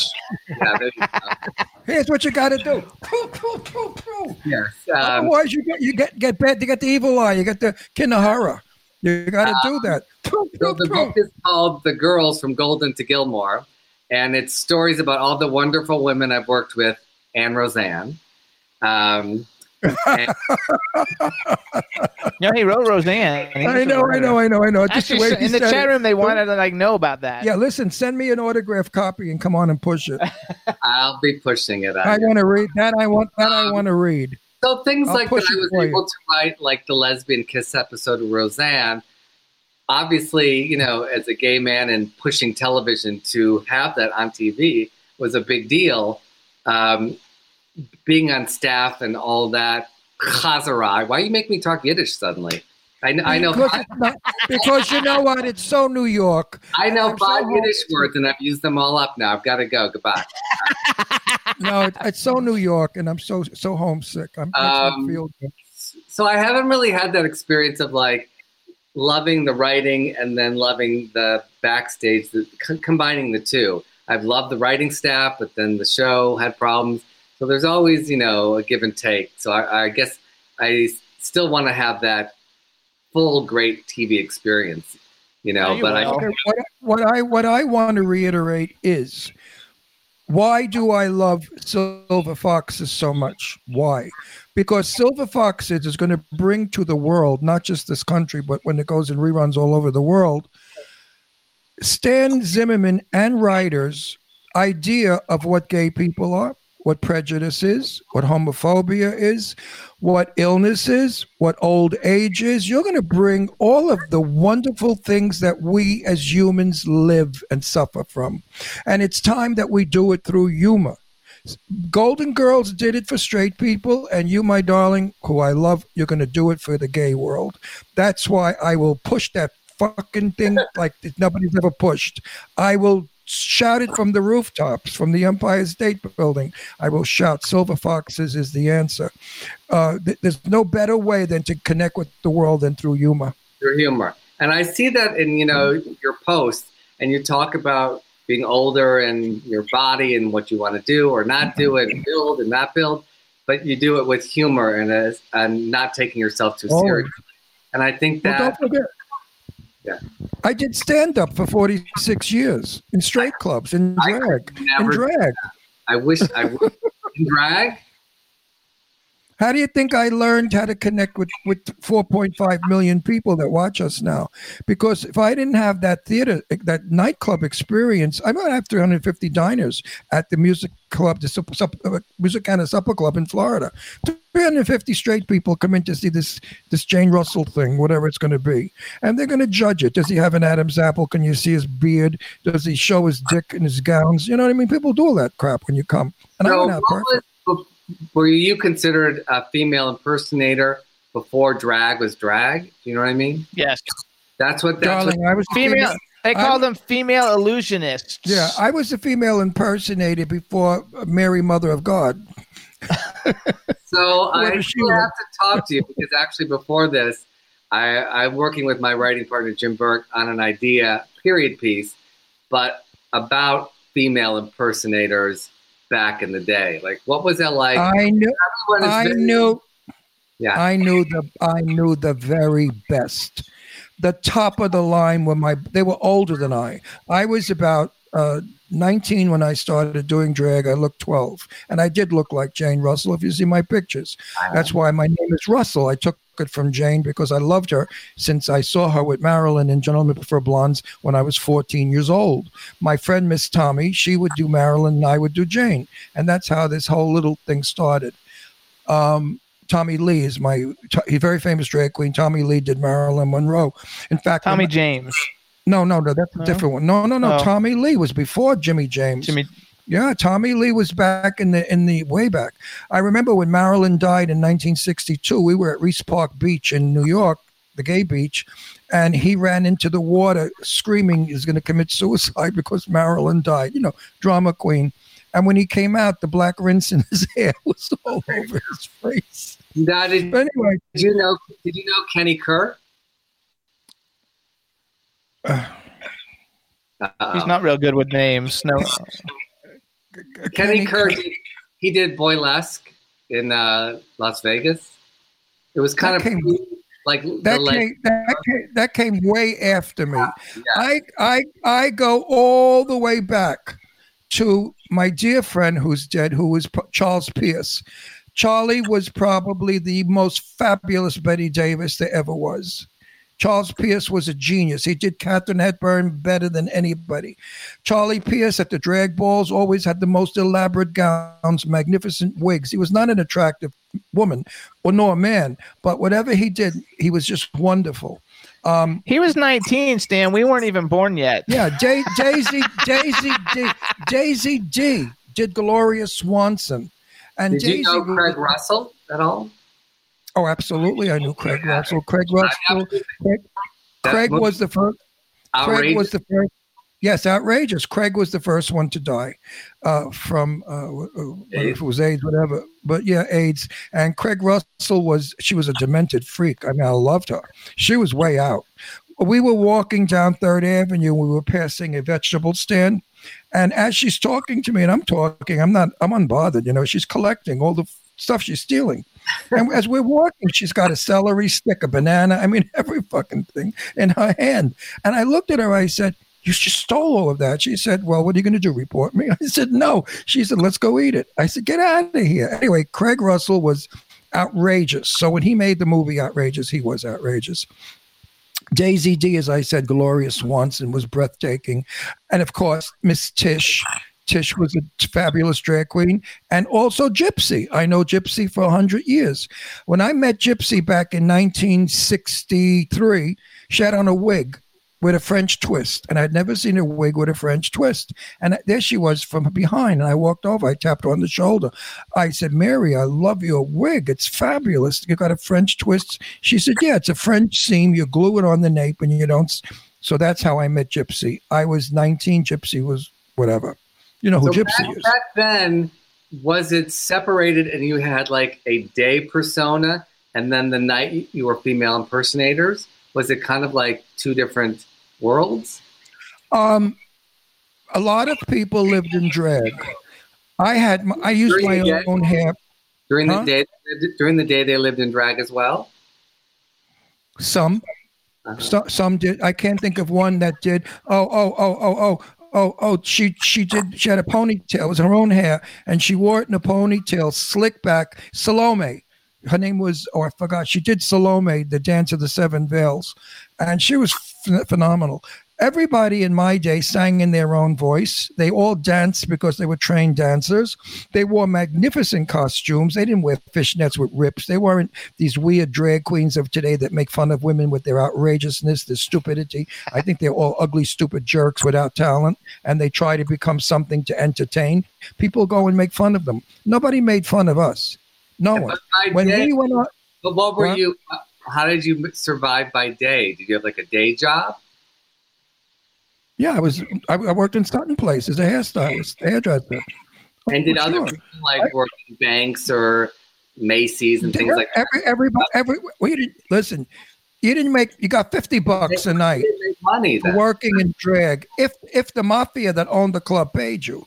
yeah, there you go. Here's what you got to do. Pooh, pooh, pooh, pooh. yes. Um, Otherwise, you get you get get bad. You get the evil eye. You get the kinahara. You got to do that. Pooh, so the pooh. book is called "The Girls from Golden to Gilmore," and it's stories about all the wonderful women I've worked with and Roseanne. Um, No, he wrote Roseanne. He I know, I know. I know, I know. Just the Actually, way in the said chat it. room, they wanted to like know about that. Yeah, listen. Send me an autograph copy and come on and push it. I'll be pushing it. I want to read that. I want that. I want to read. So things I'll like that I was for you. able to write, like the lesbian kiss episode of Roseanne. Obviously, you know, as a gay man and pushing television to have that on TV was a big deal. Um, being on staff and all that. Chazarai. Why you make me talk Yiddish suddenly? I, I know because, not, because you know what? It's so New York. I know I'm five home- Yiddish words and I've used them all up now. I've got to go. Goodbye. No, it, it's so New York, and I'm so so homesick. I'm Um, feel good. so I haven't really had that experience of like loving the writing and then loving the backstage, the, c- combining the two. I've loved the writing staff, but then the show had problems. So there's always, you know, a give and take. So I, I guess I still want to have that full great TV experience, you know. you but I. Okay, what, what I what I want to reiterate is Why do I love Silver Foxes so much? Why? Because Silver Foxes is going to bring to the world, not just this country, but when it goes in reruns all over the world, Stan Zimmerman and writers' idea of what gay people are, what prejudice is, what homophobia is, what illness is, what old age is. You're going to bring all of the wonderful things that we as humans live and suffer from. And it's time that we do it through humor. Golden Girls did it for straight people, and you, my darling, who I love, you're going to do it for the gay world. That's why I will push that fucking thing like nobody's ever pushed. I will shout it from the rooftops, from the Empire State Building. I will shout, Silver Foxes is the answer. Uh, th- there's no better way than to connect with the world than through humor. Your humor, and I see that in you know your posts, and you talk about being older and your body and what you want to do or not do and build and not build, but you do it with humor and as, and not taking yourself too Oh. seriously. And I think Well, that don't forget. Yeah. I did stand up for 46 years in straight clubs, in drag. In drag. I wish I would in drag. How do you think I learned how to connect with, with 4.5 million people that watch us now? Because if I didn't have that theater, that nightclub experience, I might have 350 diners at the music club, the sup, sup, uh, Musicana Supper Club in Florida. 350 straight people come in to see this this Jane Russell thing, whatever it's going to be, and they're going to judge it. Does he have an Adam's apple? Can you see his beard? Does he show his dick in his gowns? You know what I mean? People do all that crap when you come, and I So went out what perfect. was- were you considered a female impersonator before drag was drag? Do you know what I mean? Yes. That's what that's Darling, I was a Female. They I- call them female illusionists. Yeah, I was a female impersonator before Mary, Mother of God. so I Whoever she actually was. have to talk to you because actually before this, I, I'm working with my writing partner Jim Burke on an idea period piece, but about female impersonators back in the day. Like, what was that like? I knew, I knew, Yeah. I knew the, I knew the very best. The top of the line were my. They were older than I. I was about uh, 19 when I started doing drag. I looked 12, and I did look like Jane Russell. If you see my pictures, that's why my name is Russell. I took it from Jane because I loved her since I saw her with Marilyn in Gentlemen Prefer Blondes when I was 14 years old. My friend Miss Tommy, she would do Marilyn and I would do Jane. And that's how this whole little thing started. Um, Tommy Lee is my he's very famous drag queen. Tommy Lee did Marilyn Monroe. In fact, Tommy James. no, no, no, that's No? a different one. No, no, no. Oh. Tommy Lee was before Jimmy James. Jimmy. Yeah, Tommy Lee was back in the in the way back. I remember when Marilyn died in 1962. We were at Riis Park Beach in New York, the gay beach, and he ran into the water screaming he's going to commit suicide because Marilyn died. You know, drama queen. And when he came out, the black rinse in his hair was all over his face. Now, did, But anyway, did you know? Did you know Kenny Kerr? Uh, He's not real good with names. No. Kenny. Did, he did Boylesque in uh, Las Vegas. It was kind That of came- like That the came, that came that came way after me. Yeah. I I I go all the way back to my dear friend who's dead, who was P- Charles Pierce. Charlie was probably the most fabulous Bette Davis there ever was. Charles Pierce was a genius. He did Katharine Hepburn better than anybody. Charlie Pierce at the drag balls always had the most elaborate gowns, magnificent wigs. He was not an attractive woman or nor a man, but whatever he did, he was just wonderful. Um, He was 19, Stan. We weren't even born yet. yeah, da- Daisy, Daisy D, Daisy D did Gloria Swanson, and did Daisy. you know was- Craig Russell at all? Oh, absolutely, I knew Craig Russell. Craig Russell. Craig, Craig was the first. Craig outrageous. was the first. Yes, outrageous. Craig was the first one to die uh, from uh, uh, if it was AIDS, whatever. But yeah, AIDS. And Craig Russell was she was a demented freak. I mean, I loved her. She was way out. We were walking down Third Avenue. We were passing a vegetable stand, and as she's talking to me, and I'm talking, I'm not, I'm unbothered. You know, she's collecting all the stuff she's stealing. And as we're walking, she's got a celery stick, a banana. I mean, every fucking thing in her hand. And I looked at her. I said, You just stole all of that. She said, Well, what are you going to do? Report me? I said, No. She said, Let's go eat it. I said, Get out of here. Anyway, Craig Russell was outrageous. So when he made the movie Outrageous, he was outrageous. Daisy D, as I said, Gloria Swanson was breathtaking. And of course, Miss Tish. Tish was a fabulous drag queen and also Gypsy. I know Gypsy for 100 years. When I met Gypsy back in 1963, she had on a wig with a French twist. And I'd never seen a wig with a French twist. And there she was from behind. And I walked over, I tapped her on the shoulder. I said, Mary, I love your wig. It's fabulous. You got a French twist. She said, Yeah, it's a French seam. You glue it on the nape and you don't. So that's how I met Gypsy. I was 19, Gypsy was whatever. You know who So Gypsy back, is. back then, was it separated and you had like a day persona and then the night you were female impersonators? Was it kind of like two different worlds? Um, a lot of people lived in drag. I had my, I used During my day? own hair. During Huh? the day, during the day they lived in drag as well. Some, Uh-huh. so, some did. I can't think of one that did. Oh, oh, oh, oh, oh, oh, oh. She she did. She had a ponytail. It was her own hair, and she wore it in a ponytail, slick back. Salome. Her name was, oh, I forgot. She did Salome, the Dance of the Seven Veils, and she was ph- phenomenal. Everybody in my day sang in their own voice. They all danced because they were trained dancers. They wore magnificent costumes. They didn't wear fishnets with rips. They weren't these weird drag queens of today that make fun of women with their outrageousness, their stupidity. I think they're all ugly, stupid jerks without talent, and they try to become something to entertain. People go and make fun of them. Nobody made fun of us. No one. When day, we went on, but what were What? you? How did you survive by day? Did you have like a day job? Yeah, I was. I, I worked in Sutton Place as a hairstylist, hairdresser. And did other sure. people like work in banks or Macy's and things like that? every everybody every we didn't listen. You didn't make. You got fifty bucks a night. Money then. working in drag if if the mafia that owned the club paid you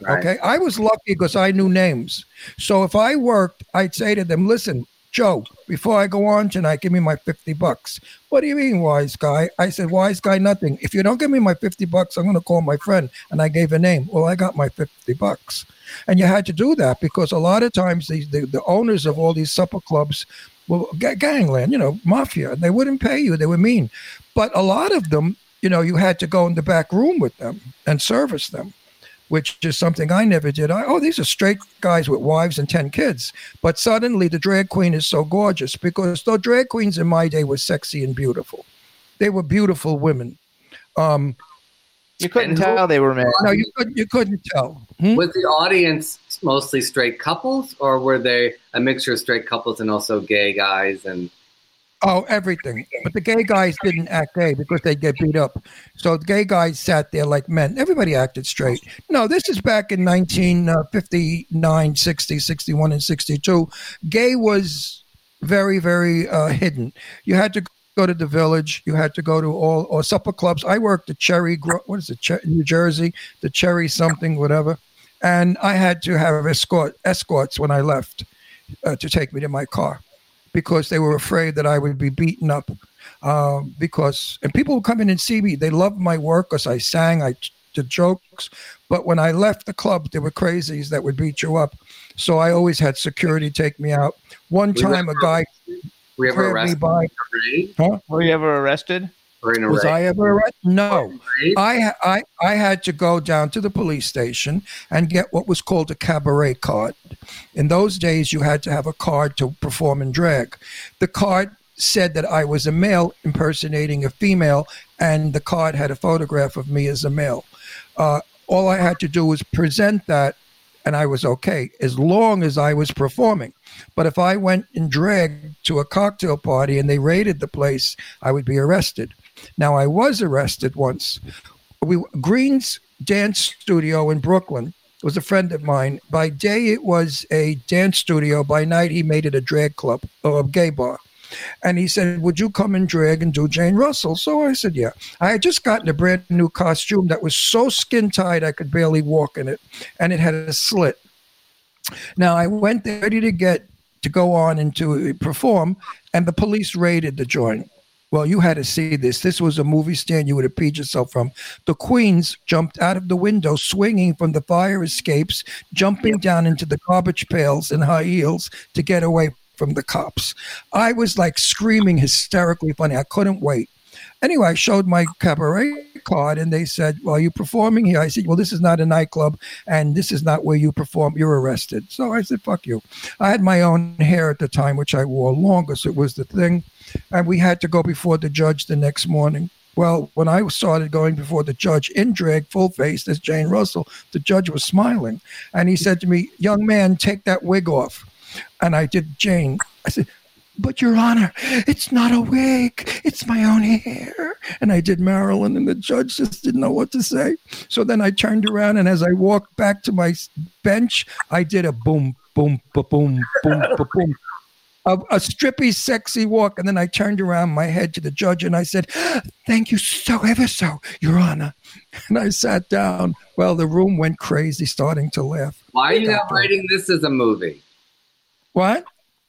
Right. okay i was lucky because i knew names so if i worked i'd say to them listen joe before i go on tonight give me my 50 bucks. What do you mean wise guy? I said wise guy nothing. If you don't give me my 50 bucks i'm going to call my friend and i gave a name. Well i got my 50 bucks. And you had to do that because a lot of times the, the, the owners of all these supper clubs well ga- gangland you know mafia and they wouldn't pay you. They were mean. But a lot of them you know you had to go in the back room with them and service them which is something i never did I, oh these are straight guys with wives and 10 kids but suddenly the drag queen is so gorgeous because the drag queens in my day were sexy and beautiful they were beautiful women um You couldn't And who- tell they were men. no you couldn't you couldn't tell Hmm? Was the audience mostly straight couples, or were they a mixture of straight couples and also gay guys? And Oh, everything. But the gay guys didn't act gay because they'd get beat up. So the gay guys sat there like men. Everybody acted straight. No, this is back in 1959, 60, 61, and 62. Gay was very, very uh, hidden. You had to go to the village. You had to go to all or supper clubs. I worked at Cherry, what is it, New Jersey, the Cherry something, whatever. And I had to have escort escorts when I left uh, to take me to my car because they were afraid that I would be beaten up. Um, because and people would come in and see me. They loved my work because I sang, I did jokes. But when I left the club, there were crazies that would beat you up. So I always had security take me out. One We time, a guy were you ever grabbed me by. in a raid? Were you ever arrested? Or in a Was? I ever arrested? No. I, I I had to go down to the police station and get what was called a cabaret card. In those days, you had to have a card to perform in drag. The card said that I was a male impersonating a female, and the card had a photograph of me as a male. Uh, all I had to do was present that, and I was okay as long as I was performing. But if I went in drag to a cocktail party and they raided the place, I would be arrested. Now I was arrested once. We Green's dance studio in Brooklyn was a friend of mine. By day it was a dance studio. By night he made it a drag club or a gay bar. And he said, Would you come and drag and do Jane Russell? So I said, Yeah. I had just gotten a brand new costume that was so skin tight I could barely walk in it, and it had a slit. Now I went there ready to get to go on and to perform, and the police raided the joint. Well, you had to see this. This was a movie stand you would have peed yourself from. The queens jumped out of the window, swinging from the fire escapes, jumping down into the garbage pails in high heels to get away from the cops. I was like screaming hysterically funny. I couldn't wait. Anyway, I showed my cabaret card and they said, Well, are you performing here? I said, Well, this is not a nightclub and this is not where you perform. You're arrested. So I said, Fuck you. I had my own hair at the time, which I wore longer, so it was the thing. And we had to go before the judge the next morning. Well, when I started going before the judge in drag, full face, as Jane Russell, the judge was smiling. And he said to me, Young man, take that wig off. And I did Jane. I said, but your honor it's not a wig it's my own hair and i did marilyn and the judge just didn't know what to say so then i turned around and as i walked back to my bench i did a boom boom ba boom boom ba boom a, a strippy sexy walk. And then i turned around my head to the judge and i said thank you so ever so your honor. And i sat down. Well the room went crazy starting to laugh. Why are you not writing this as a movie? what?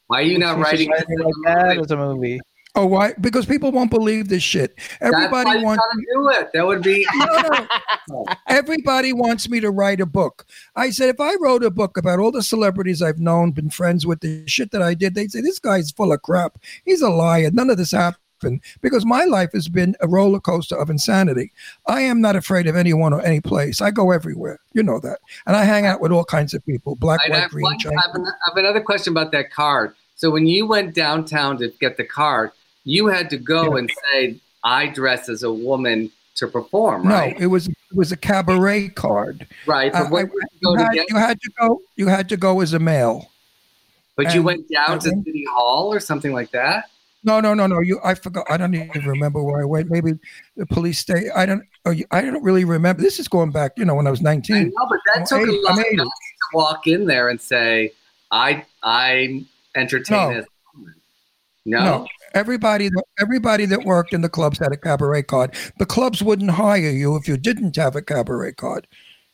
Why are you not writing this Something like that as a movie. Oh why because people won't believe this shit everybody wants gotta do it. That would be no, no. Everybody wants me to write a book. I said, if I wrote a book about all the celebrities I've known, been friends with, the shit that I did, they'd say, this guy's full of crap. He's a liar. None of this happened because my life has been a roller coaster of insanity. I am not afraid of anyone or any place. I go everywhere. You know that. And I hang out with all kinds of people black, I white, have, green, one, I Chinese. have, an- I have another question about that card. So when you went downtown to get the card, you had to go and say, "I dress as a woman to perform." No, it was it was a cabaret card. right. But Uh, I- you You go to had, get? you had to go. You had to go as a male. But you went down to and- City Hall or something like that. No, no, no, no. You, I forgot. I don't even remember where I went. Maybe the police state. I don't. Oh, you- I don't really remember. This is going back. You know, when I was I nineteen. know, but that I'm took a lot of to walk in there and say, "I I entertain No. No. No, everybody. that- Everybody that worked in the clubs had a cabaret card. The clubs wouldn't hire you if you didn't have a cabaret card.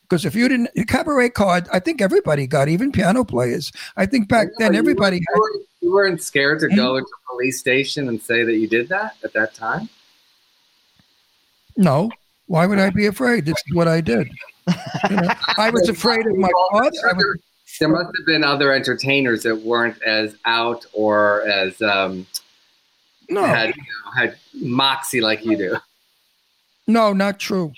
Because if you didn't, a cabaret card, I think everybody got, even piano players. I think back then You everybody weren't- had. You weren't, scared to Hmm? go into a police station and say that you did that at that time. No, why would I be afraid? This is what I did. You know, I was afraid of my father. There must have been other entertainers that weren't as out or as um, no, had you know, had moxie like you do. No, not true.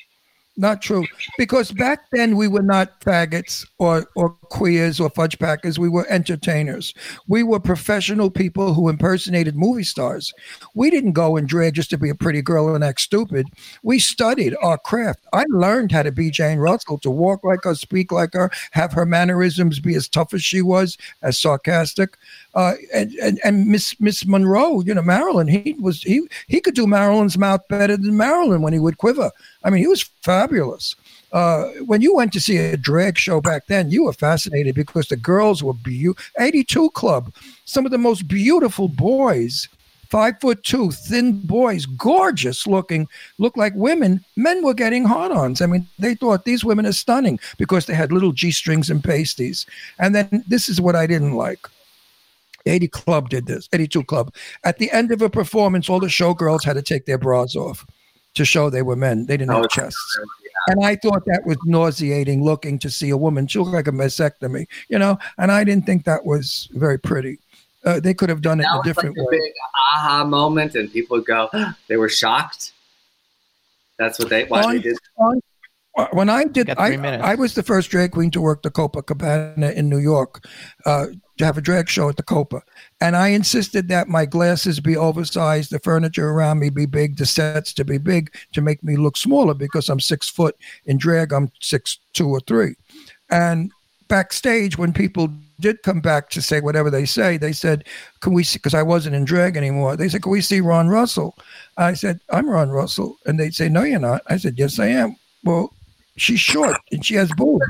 Not true. Because back then we were not faggots or, or queers or fudge packers. We were entertainers. We were professional people who impersonated movie stars. We didn't go and drag just to be a pretty girl and act stupid. We studied our craft. I learned how to be Jane Russell, to walk like her, speak like her, have her mannerisms be as tough as she was, as sarcastic. Uh, and, and and Miss Miss Monroe, you know, Marilyn, he was he he could do Marilyn's mouth better than Marilyn when he would quiver. I mean, he was fabulous. Uh, when you went to see a drag show back then, you were fascinated because the girls were beautiful. 82 Club, some of the most beautiful boys, five foot two, thin boys, gorgeous looking, look like women. Men were getting hard ons. I mean, they thought these women are stunning because they had little G strings and pasties. And then this is what I didn't like. 80 Club did this, 82 Club. At the end of a performance, all the showgirls had to take their bras off to show they were men. They didn't Oh, have chests. And I thought that was nauseating looking to see a woman. She looked like a mastectomy, you know, and I didn't think that was very pretty. Uh, they could have done it a it's like different a way. big aha moment, and people go, they were shocked. That's what they why they did. on- when I did, I, minutes. I was the first drag queen to work the Copacabana in New York, uh, to have a drag show at the Copa. And I insisted that my glasses be oversized, the furniture around me be big, the sets to be big to make me look smaller because I'm six foot. In drag, I'm six, two or three. And backstage, when people did come back to say whatever they say, they said, Can we see? Because I wasn't in drag anymore. They said, Can we see Ron Russell? I said, I'm Ron Russell. And they'd say, No, you're not. I said, Yes, I am. Well, she's short and she has boobs.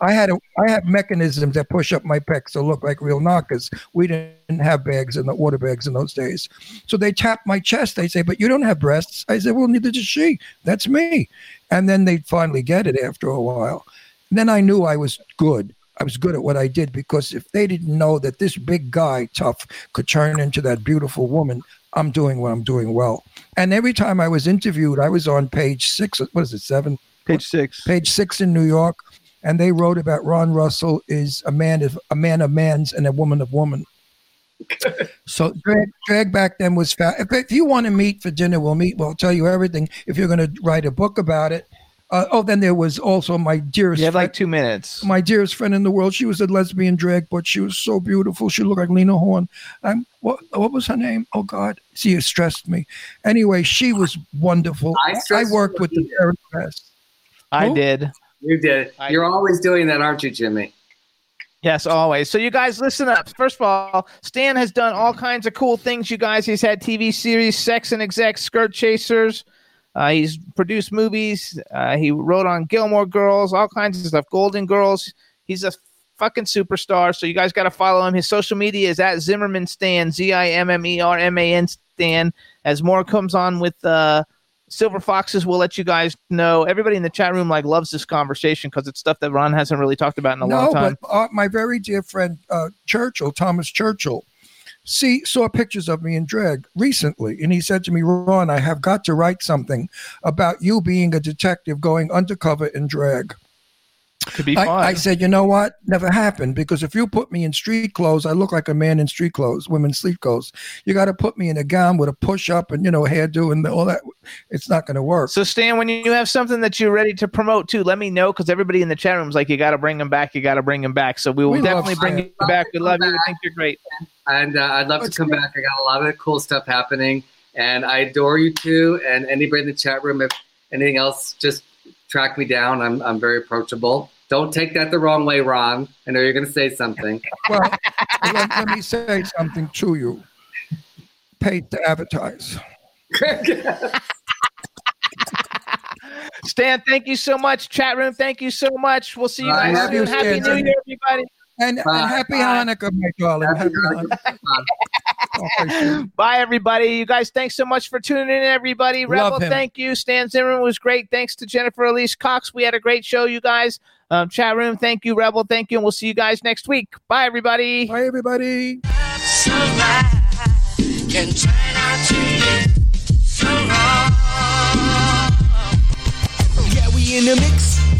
I had a, I have mechanisms that push up my pecs to look like real knockers. We didn't have bags in the water bags in those days. So they tap my chest. They say, "But you don't have breasts." I said, "Well, neither does she. That's me." And then they'd finally get it after a while. And then I knew I was good. I was good at what I did because if they didn't know that this big guy, tough, could turn into that beautiful woman, I'm doing what I'm doing well. And every time I was interviewed, I was on page six. What is it? Seven. Page six. Page six in New York, and they wrote about Ron Russell is a man of a man of man's and a woman of woman. so drag, drag back then was fast. If, if you want to meet for dinner, we'll meet. We'll tell you everything. If you're going to write a book about it. Uh, oh, then there was also my dearest. You have friend- like two minutes. my dearest friend in the world. She was a lesbian drag, but she was so beautiful. She looked like Lena Horne. Um, what what was her name? Oh God, she stressed me. Anyway, she was wonderful. I I, worked with the very best. I Who? did. You did. I- You're always doing that, aren't you, Jimmy? Yes, always. So you guys listen up. First of all, Stan has done all kinds of cool things. You guys, he's had TV series, Sex and Exec, Skirt Chasers. Uh, he's produced movies. Uh, he wrote on Gilmore Girls, all kinds of stuff. Golden Girls. He's a fucking superstar. So you guys got to follow him. His social media is at Zimmerman Stan, Z I M M E R M A N Stan. As more comes on with uh, Silver Foxes, we'll let you guys know. Everybody in the chat room like loves this conversation because it's stuff that Ron hasn't really talked about in a long No, time. but uh, my very dear friend uh, Churchill, Thomas Churchill, see saw pictures of me in drag recently, and he said to me, "Ron, I have got to write something about you being a detective going undercover in drag." Could be fun. I, I said, you know what? Never happened because if you put me in street clothes, I look like a man in street clothes, women's street clothes. You got to put me in a gown with a push up and you know hairdo and all that. It's not going to work. So Stan, when you have something that you're ready to promote too, let me know because everybody in the chat room is like, you got to bring him back. You got to bring him back. So we will We definitely bring Stan. you back. We love you. We think you're great. And uh, I'd love Let's to come go. back. I got a lot of cool stuff happening, and I adore you too. And anybody in the chat room, if anything else, just track me down. I'm I'm very approachable. Don't take that the wrong way, Ron. I know you're going to say something. well, let, let me say something to you. Paid to advertise. Stan, thank you so much. Chat room, thank you so much. We'll see you guys soon. Happy New Year, everybody. And, Bye. and happy Bye. Hanukkah, my darling. Happy Hanukkah. Okay, Bye, everybody. You guys, thanks so much for tuning in, everybody. Love Rebel, him. thank you. Stan Zimmerman was great. Thanks to Jennifer Elise Cox. We had a great show, you guys. Um, chat room, thank you. Rebel, thank you. And we'll see you guys next week. Bye, everybody. Bye, everybody. can turn out to be so wrong. Yeah, we in the mix.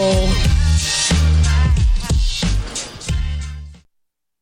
Soul.